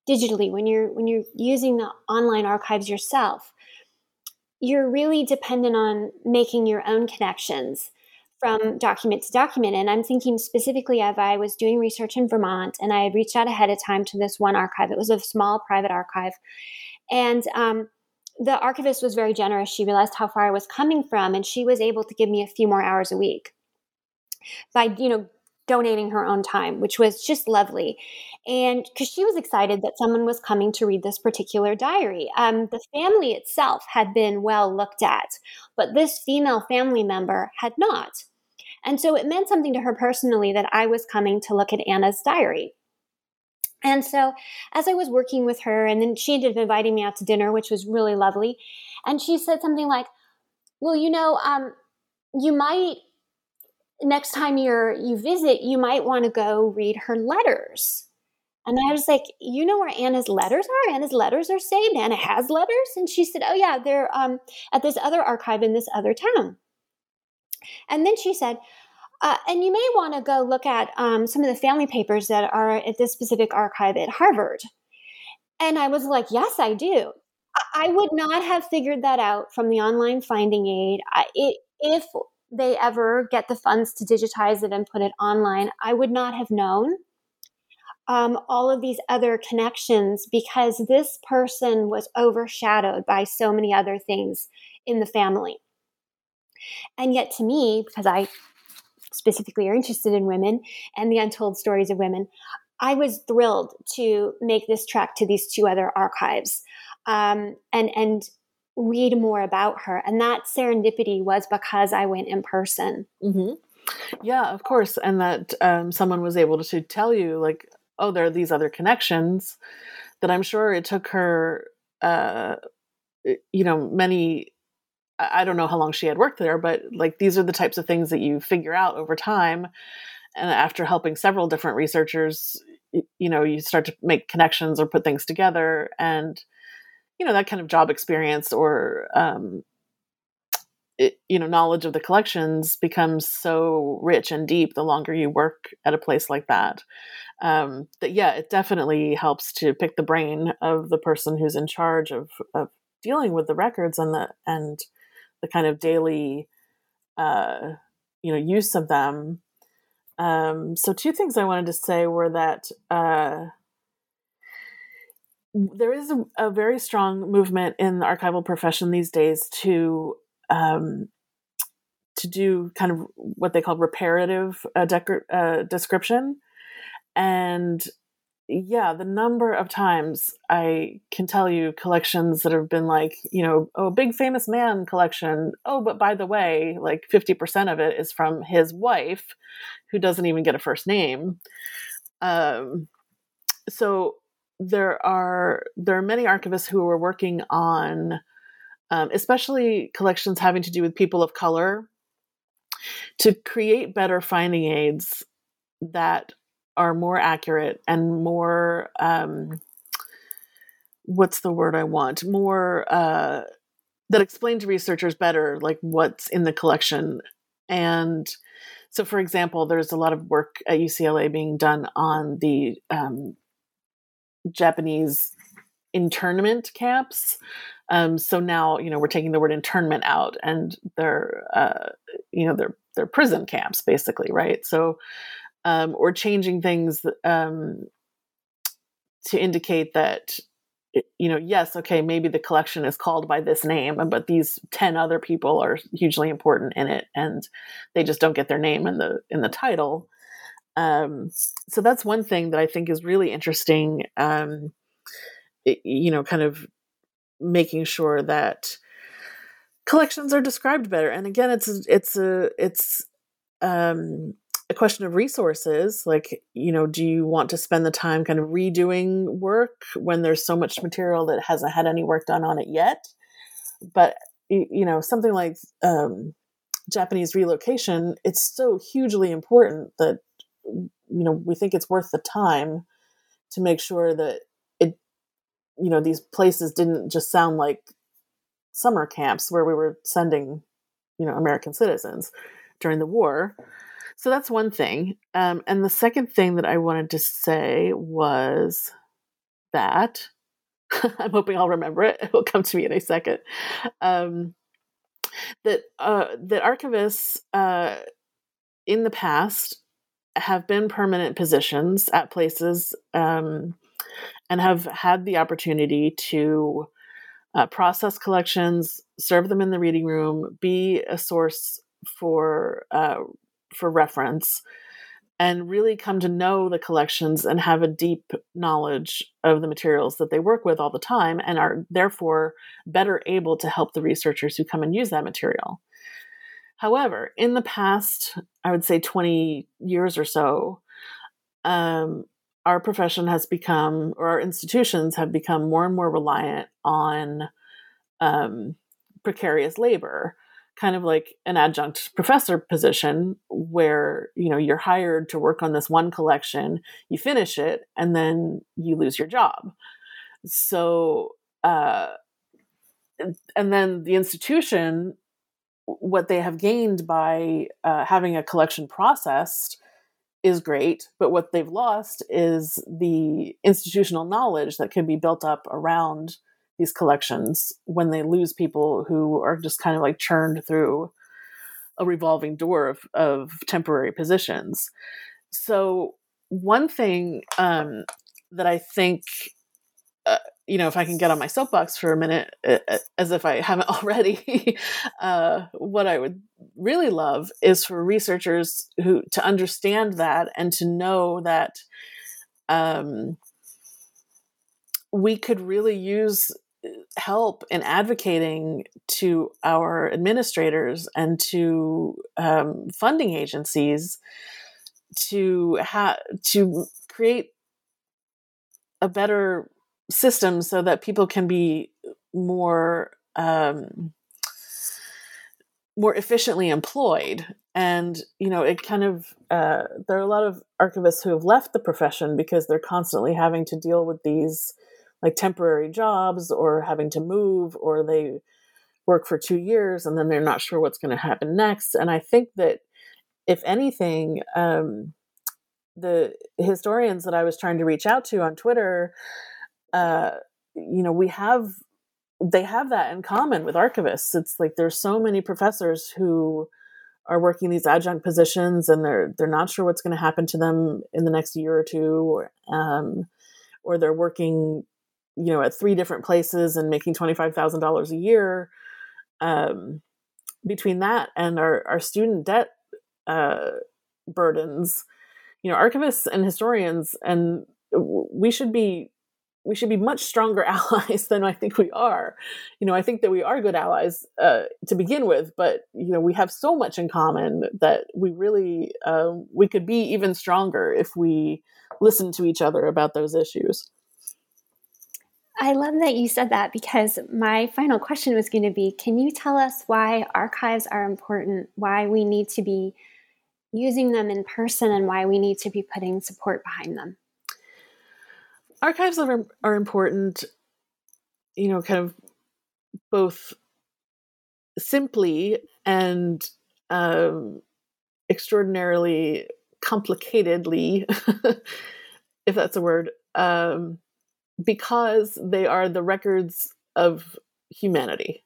B: digitally, when you're when you're using the online archives yourself, you're really dependent on making your own connections from document to document. And I'm thinking specifically of I was doing research in Vermont and I had reached out ahead of time to this one archive. It was a small private archive. And um, the archivist was very generous. She realized how far I was coming from and she was able to give me a few more hours a week by, you know, donating her own time, which was just lovely. And because she was excited that someone was coming to read this particular diary. Um, the family itself had been well looked at, but this female family member had not. And so it meant something to her personally that I was coming to look at Anna's diary. And so, as I was working with her, and then she ended up inviting me out to dinner, which was really lovely. And she said something like, Well, you know, um, you might next time you're you visit, you might want to go read her letters. And I was like, you know where Anna's letters are? Anna's letters are saved. Anna has letters. And she said, oh yeah, they're um, at this other archive in this other town. And then she said, uh, and you may want to go look at um, some of the family papers that are at this specific archive at Harvard. And I was like, yes, I do. I would not have figured that out from the online finding aid. I, it, if they ever get the funds to digitize it and put it online, I would not have known um, all of these other connections because this person was overshadowed by so many other things in the family. And yet, to me, because I specifically are interested in women and the untold stories of women, I was thrilled to make this trek to these two other archives um, and and read more about her. And that serendipity was because I went in person.
C: Mm-hmm. Yeah, of course. And that um, someone was able to tell you, like, oh, there are these other connections that I'm sure it took her, uh, you know, many. I don't know how long she had worked there, but like these are the types of things that you figure out over time. And after helping several different researchers, you know, you start to make connections or put things together. And you know that kind of job experience or um, it, you know knowledge of the collections becomes so rich and deep the longer you work at a place like that um, that yeah it definitely helps to pick the brain of the person who's in charge of, of dealing with the records and the and the kind of daily uh, you know use of them. Um, so two things i wanted to say were that uh, there is a, a, very strong movement in the archival profession these days to um, to do kind of what they call reparative uh, uh, description, and yeah, the number of times I can tell you collections that have been like, you know, oh, big famous man collection. Oh, but by the way, like 50% of it is from his wife, who doesn't even get a first name. Um, so there are there are many archivists who are working on um, especially collections having to do with people of color to create better finding aids that are more accurate and more um, what's the word i want? More uh, that explain to researchers better like what's in the collection. And so for example there's a lot of work at ucla being done on the um, Japanese internment camps. Um, so now, you know, we're taking the word internment out, and they're, uh, you know, they're they're prison camps basically, right? So, um, or changing things um, to indicate that, you know, yes, okay, maybe the collection is called by this name, but these ten other people are hugely important in it, and they just don't get their name in the in the title. Um, so that's one thing that I think is really interesting. Um, it, you know, kind of making sure that collections are described better. And again, it's it's a it's um, a question of resources like you know do you want to spend the time kind of redoing work when there's so much material that hasn't had any work done on it yet but you know something like um, japanese relocation it's so hugely important that you know we think it's worth the time to make sure that it you know these places didn't just sound like summer camps where we were sending you know american citizens during the war. So that's one thing. Um, and the second thing that i wanted to say was that *laughs* i'm hoping i'll remember it. It will come to me in a second. Um, that uh, that archivists uh, in the past have been permanent positions at places um, and have had the opportunity to uh, process collections, serve them in the reading room, be a source for uh, for reference, and really come to know the collections and have a deep knowledge of the materials that they work with all the time, and are therefore better able to help the researchers who come and use that material. However, in the past, I would say 20 years or so, um, our profession has become, or our institutions have become more and more reliant on um, precarious labor, kind of like an adjunct professor position where, you know, you're hired to work on this one collection, you finish it, and then you lose your job. So, uh, and then the institution what they have gained by uh, having a collection processed is great, but what they've lost is the institutional knowledge that can be built up around these collections when they lose people who are just kind of like churned through a revolving door of, of temporary positions. So, one thing um, that I think you know, if I can get on my soapbox for a minute, as if I haven't *laughs* already, uh, what I would really love is for researchers who to understand that and to know that um, we could really use uh, help in advocating to our administrators and to um, funding agencies to have to create a better system so that people can be more um, more efficiently employed. And you know it kind of uh, there are a lot of archivists who have left the profession because they're constantly having to deal with these like temporary jobs or having to move or they work for two years and then they're not sure what's going to happen next. And i think that if anything um, the historians that i was trying to reach out to on twitter uh, you know, we have they have that in common with archivists. It's like there's so many professors who are working these adjunct positions and they're they're not sure what's going to happen to them in the next year or two, or, um, or they're working, you know, at three different places and making twenty five thousand dollars a year. Um, between that and our our student debt uh, burdens, you know, archivists and historians and we should be we should be much stronger *laughs* allies than I think we are. You know, I think that we are good allies uh, to begin with, but you know, we have so much in common that we really uh, we could be even stronger if we listen to each other about those issues.
B: I love that you said that because my final question was going to be can you tell us why archives are important, why we need to be using them in person, and why we need to be putting support behind them?
C: Archives are, are important you know kind of both simply and um, extraordinarily complicatedly *laughs* if that's a word um, because they are the records of humanity.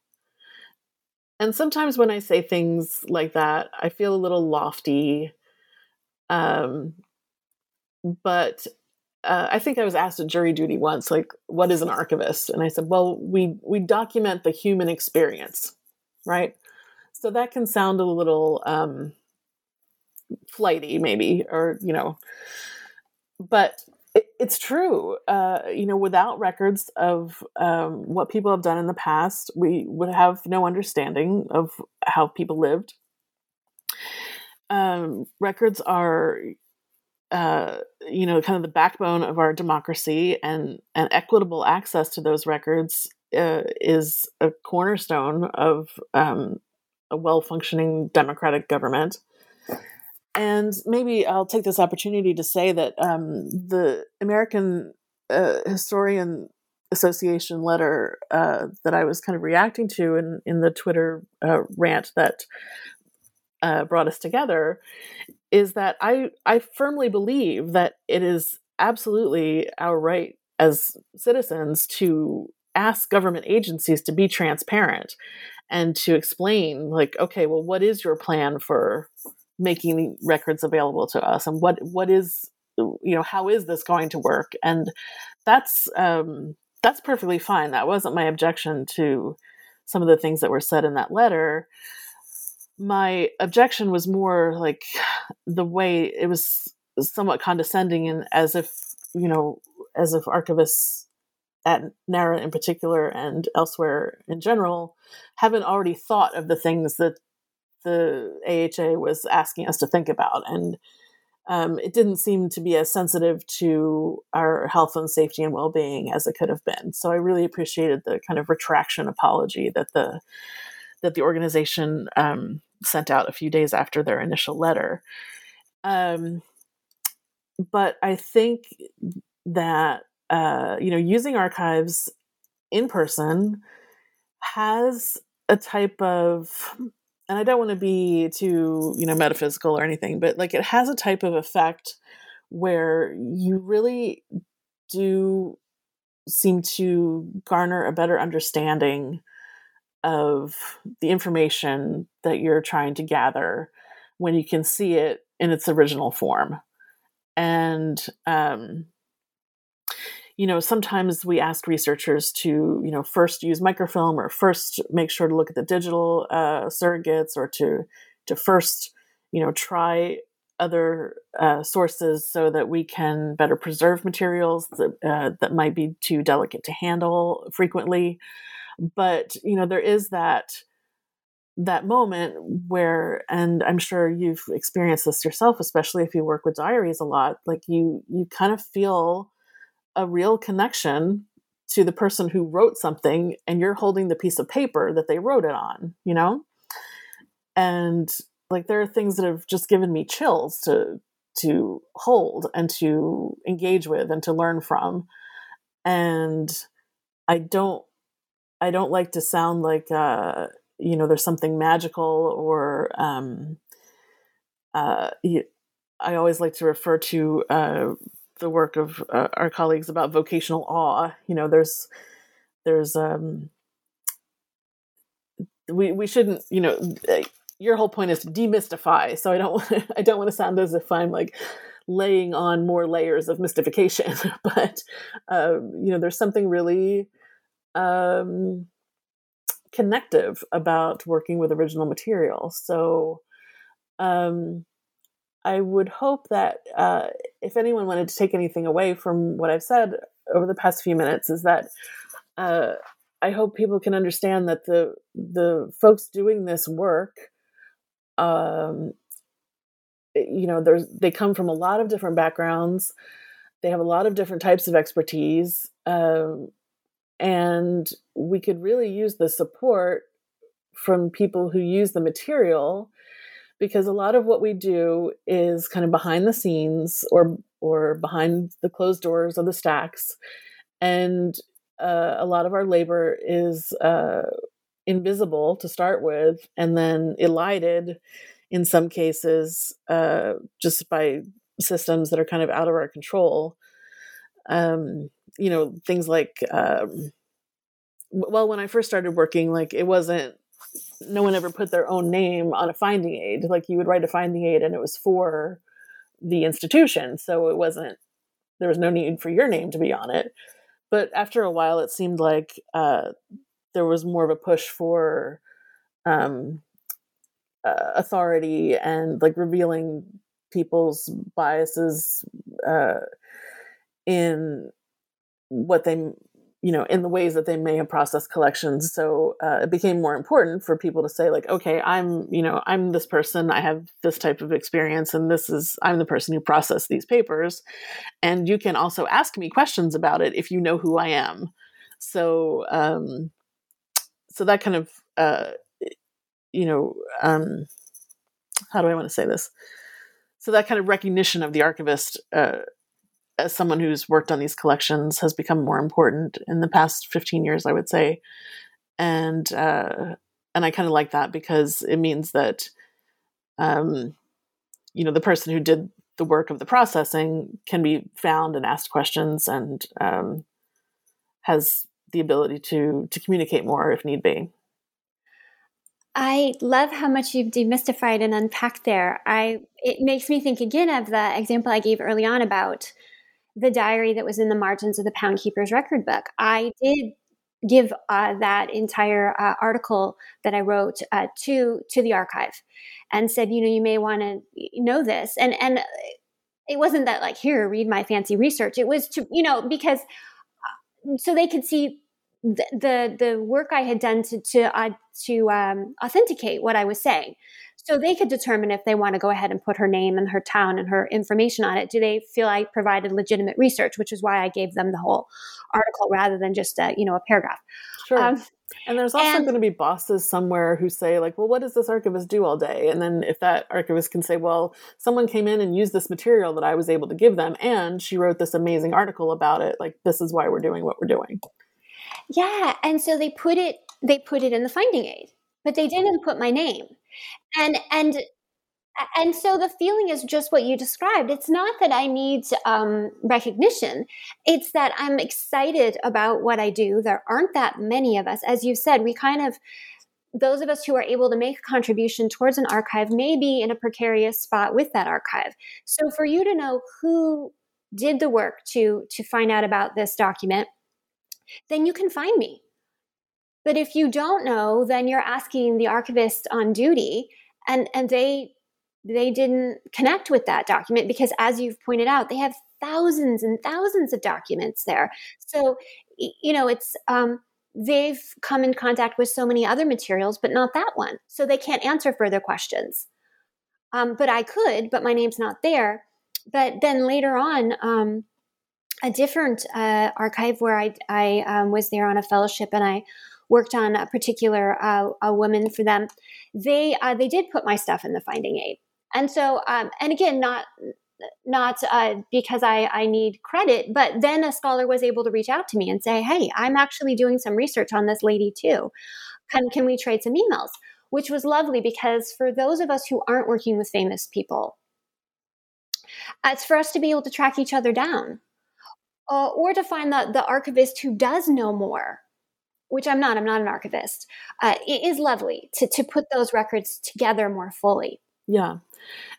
C: And sometimes when i say things like that i feel a little lofty um, but uh, I think I was asked at jury duty once, like, what is an archivist? And I said, well, we we document the human experience, right? So that can sound a little um, flighty, maybe, or you know, but it, it's true. Uh, you know, without records of um, what people have done in the past, we would have no understanding of how people lived. um, records are uh, you know kind of the backbone of our democracy and and equitable access to those records uh, is a cornerstone of um, a well functioning democratic government. And maybe I'll take this opportunity to say that um, the American uh, Historian Association letter uh, that I was kind of reacting to in, in the Twitter uh, rant that uh, brought us together is that I, I firmly believe that it is absolutely our right as citizens to ask government agencies to be transparent and to explain like okay well what is your plan for making records available to us? And what what is you know how is this going to work? And that's um that's perfectly fine. That wasn't my objection to some of the things that were said in that letter my objection was more like the way it was somewhat condescending and as if you know as if archivists at NARA in particular and elsewhere in general haven't already thought of the things that the AHA was asking us to think about. And um, it didn't seem to be as sensitive to our health and safety and well-being as it could have been. So I really appreciated the kind of retraction apology that the that the organization um, sent out a few days after their initial letter. Um, but I think that uh, you know using archives in person has a type of and I don't want to be too, you know, metaphysical or anything, but like it has a type of effect where you really do seem to garner a better understanding of the information that you're trying to gather when you can see it in its original form. And um, you know, sometimes we ask researchers to, you know, first use microfilm or first make sure to look at the digital uh, surrogates or to to first, you know, try other uh, sources so that we can better preserve materials that uh, that might be too delicate to handle frequently. But you know, there is that that moment where and i'm sure you've experienced this yourself especially if you work with diaries a lot like you you kind of feel a real connection to the person who wrote something and you're holding the piece of paper that they wrote it on, you know? And like there are things that have just given me chills to to hold and to engage with and to learn from. And I don't I don't like to sound like uh you know there's something magical or um uh I always like to refer to uh the work of uh, our colleagues about vocational awe. You know, there's there's um, we we shouldn't you know eh, your whole point is to demystify. So I don't *laughs* I don't want to sound as if I'm like laying on more layers of mystification, *laughs* but um, you know, there's something really um, connective about working with original material. So um, I would hope that uh, if anyone wanted to take anything away from what I've said over the past few minutes, is that uh, I hope people can understand that the the folks doing this work, um, you know, there's they come from a lot of different backgrounds. They have a lot of different types of expertise, um, and we could really use the support from people who use the material because a lot of what we do is kind of behind the scenes or or behind the closed doors of the stacks. And uh, a lot of our labor is uh, invisible to start with and then elided in some cases uh, just by systems that are kind of out of our control. Um, you know things like um, well when i first started working like it wasn't no one ever put their own name on a finding aid. Like you would write a finding aid and it was for the institution. So it wasn't, there was no need for your name to be on it. But after a while, it seemed like uh, there was more of a push for um, uh, authority and like revealing people's biases uh, in what they you know in the ways that they may have processed collections. So uh, it became more important for people to say like okay i'm you know i'm this person. I have this type of experience and this is i'm the person who processed these papers and you can also ask me questions about it if you know who i am. So um so that kind of uh you know um how do i want to say this? So that kind of recognition of the archivist uh as someone who's worked on these collections has become more important in the past 15 years i would say and uh, and i kind of like that because it means that um, you know the person who did the work of the processing can be found and asked questions and um, has the ability to to communicate more if need be
B: I love how much you've demystified and unpacked there. I it makes me think again of the example I gave early on about the diary that was in the margins of the Pound Keeper's record book. I did give uh, that entire uh, article that I wrote uh, to to the archive, and said, you know, you may want to know this, and and it wasn't that like here, read my fancy research. It was to you know because uh, so they could see the the, the work I had done to to uh, to um, authenticate what I was saying. So they could determine if they want to go ahead and put her name and her town and her information on it. Do they feel I provided legitimate research, which is why I gave them the whole article rather than just a, you know a paragraph.
C: Sure. Um, and there's also and, going to be bosses somewhere who say, like, well, what does this archivist do all day? And then if that archivist can say, well, someone came in and used this material that I was able to give them, and she wrote this amazing article about it, like, this is why we're doing what we're doing.
B: Yeah. And so they put it, they put it in the finding aid, but they didn't put my name and and and so the feeling is just what you described. It's not that i need um, recognition. It's that i'm excited about what i do. There aren't that many of us. As you said we kind of those of us who are able to make a contribution towards an archive may be in a precarious spot with that archive. So for you to know who did the work to to find out about this document then you can find me but if you don't know, then you're asking the archivist on duty and and they they didn't connect with that document because as you've pointed out, they have thousands and thousands of documents there. So, you know, it's um they've come in contact with so many other materials, but not that one. So they can't answer further questions. Um, but I could, but my name's not there. But then later on, um, a different uh, archive where I, I um, was there on a fellowship and I worked on a particular uh, a woman for them, they uh, they did put my stuff in the finding aid. And so, um, and again, not not uh, because I, I need credit, but then a scholar was able to reach out to me and say, "Hey, I'm actually doing some research on this lady too. Can can we trade some emails?" Which was lovely because for those of us who aren't working with famous people, it's for us to be able to track each other down, uh, or to find the the archivist who does know more which I'm not, I'm not an archivist, uh, it is lovely to, to put those records together more fully.
C: Yeah.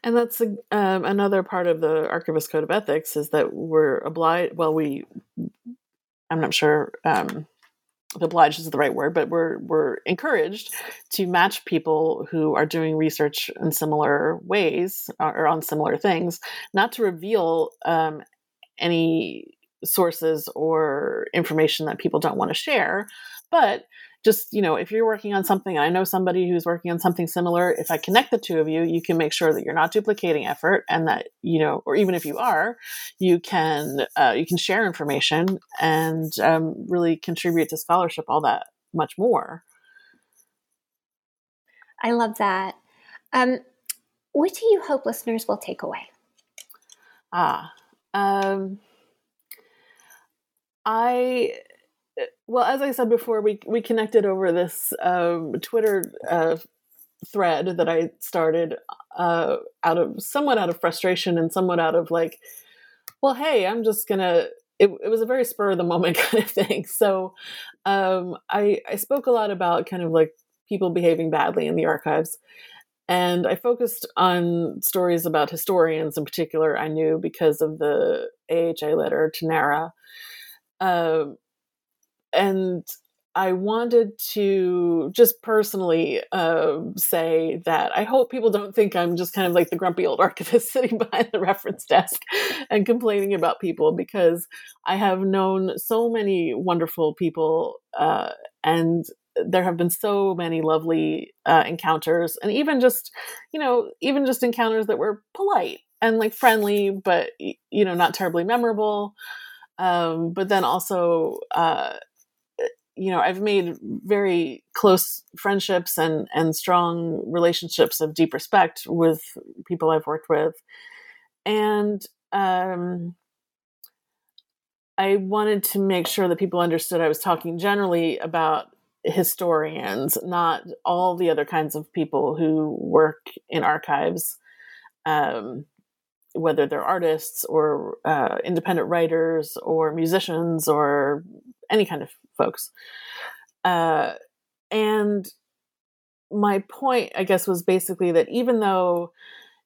C: And that's um, another part of the Archivist Code of Ethics is that we're obliged, well, we, I'm not sure um, obliged is the right word, but we're, we're encouraged to match people who are doing research in similar ways or on similar things, not to reveal um, any sources or information that people don't want to share, but just, you know, if you're working on something, I know somebody who's working on something similar, if I connect the two of you, you can make sure that you're not duplicating effort and that, you know, or even if you are, you can, uh, you can share information and um, really contribute to scholarship all that much more.
B: I love that. Um, what do you hope listeners will take away?
C: Ah, um, I well, as I said before, we we connected over this um, Twitter uh, thread that I started uh, out of somewhat out of frustration and somewhat out of like, well, hey, I'm just gonna. It, it was a very spur of the moment *laughs* kind of thing. So um, I I spoke a lot about kind of like people behaving badly in the archives. And I focused on stories about historians in particular I knew because of the AHA letter to NARA. Uh, and I wanted to just personally uh, say that I hope people don't think I'm just kind of like the grumpy old *laughs* archivist sitting behind the reference desk and complaining about people because I have known so many wonderful people uh, and there have been so many lovely uh, encounters and even just you know even just encounters that were polite and like friendly but you know not terribly memorable. Um, but then also uh, you know i've made very close friendships and and strong relationships of deep respect with people i've worked with. And um i wanted to make sure that people understood i was talking generally about historians not all the other kinds of people who work in archives. Um whether they're artists or uh, independent writers or musicians or any kind of folks. Uh, and my point, I guess, was basically that even though,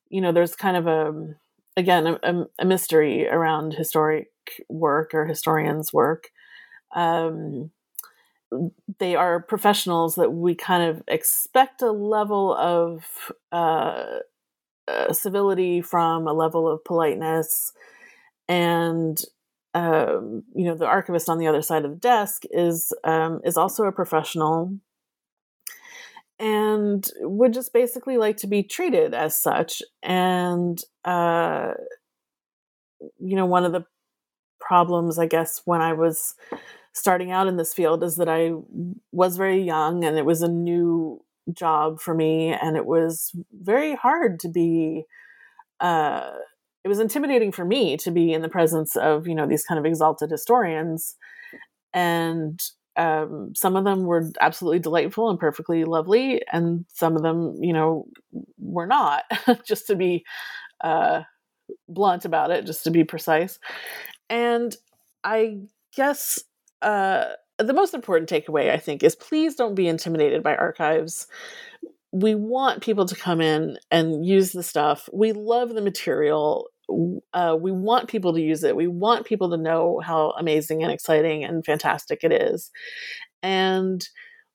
C: you know, there's kind of a, again, a, a mystery around historic work or historians' work, um, they are professionals that we kind of expect a level of uh, uh, civility from a level of politeness and um, you know the archivist on the other side of the desk is um, is also a professional and would just basically like to be treated as such and uh, you know one of the problems i guess when i was starting out in this field is that i was very young and it was a new job for me and it was very hard to be uh, it was intimidating for me to be in the presence of you know these kind of exalted historians and um, some of them were absolutely delightful and perfectly lovely and some of them you know were not *laughs* just to be uh, blunt about it just to be precise. And i guess uh, the most important takeaway, I think, is please don't be intimidated by archives. We want people to come in and use the stuff. We love the material. Uh, we want people to use it. We want people to know how amazing and exciting and fantastic it is. And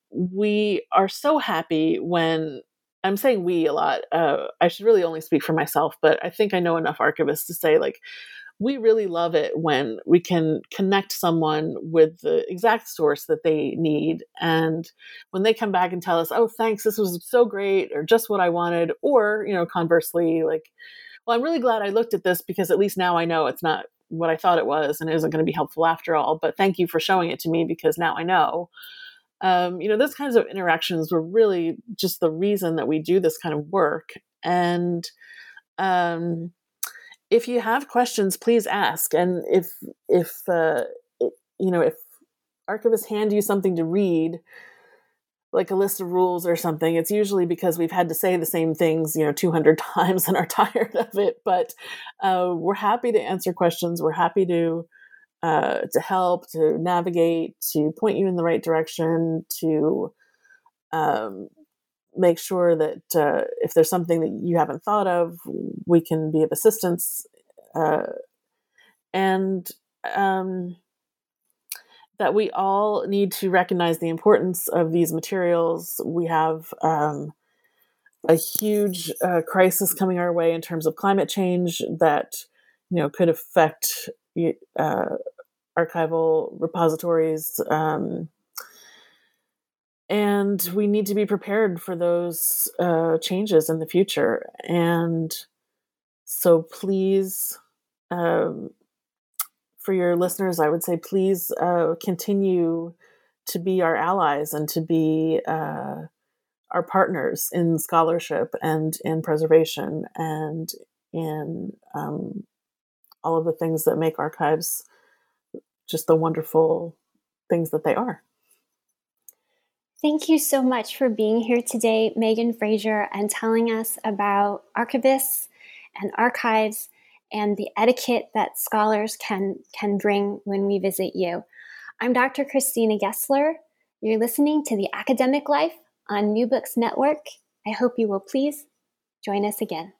C: we are so happy when I'm saying we a lot. Uh, I should really only speak for myself, but I think I know enough archivists to say, like, we really love it when we can connect someone with the exact source that they need. And when they come back and tell us, oh, thanks, this was so great, or just what I wanted, or, you know, conversely, like, well, I'm really glad I looked at this because at least now I know it's not what I thought it was and it isn't going to be helpful after all. But thank you for showing it to me because now I know. Um, you know, those kinds of interactions were really just the reason that we do this kind of work. And, um, if you have questions, please ask. And if if uh, you know if archivists hand you something to read, like a list of rules or something, it's usually because we've had to say the same things, you know, 200 *laughs* times and are tired of it. But uh, we're happy to answer questions. We're happy to uh, to help, to navigate, to point you in the right direction, to um, make sure that uh, if there's something that you haven't thought of, we can be of assistance. Uh, and um, that we all need to recognize the importance of these materials. We have um, a huge uh, crisis coming our way in terms of climate change that you know could affect uh, archival repositories. Um, and we need to be prepared for those uh, changes in the future. And so, please, um, for your listeners, I would say, please uh, continue to be our allies and to be uh, our partners in scholarship and in preservation and in um, all of the things that make archives just the wonderful things that they are.
B: Thank you so much for being here today, Megan Fraser, and telling us about archivists and archives and the etiquette that scholars can, can bring when we visit you. I'm Dr. Christina Gessler. You're listening to The Academic Life on New Books Network. I hope you will please join us again.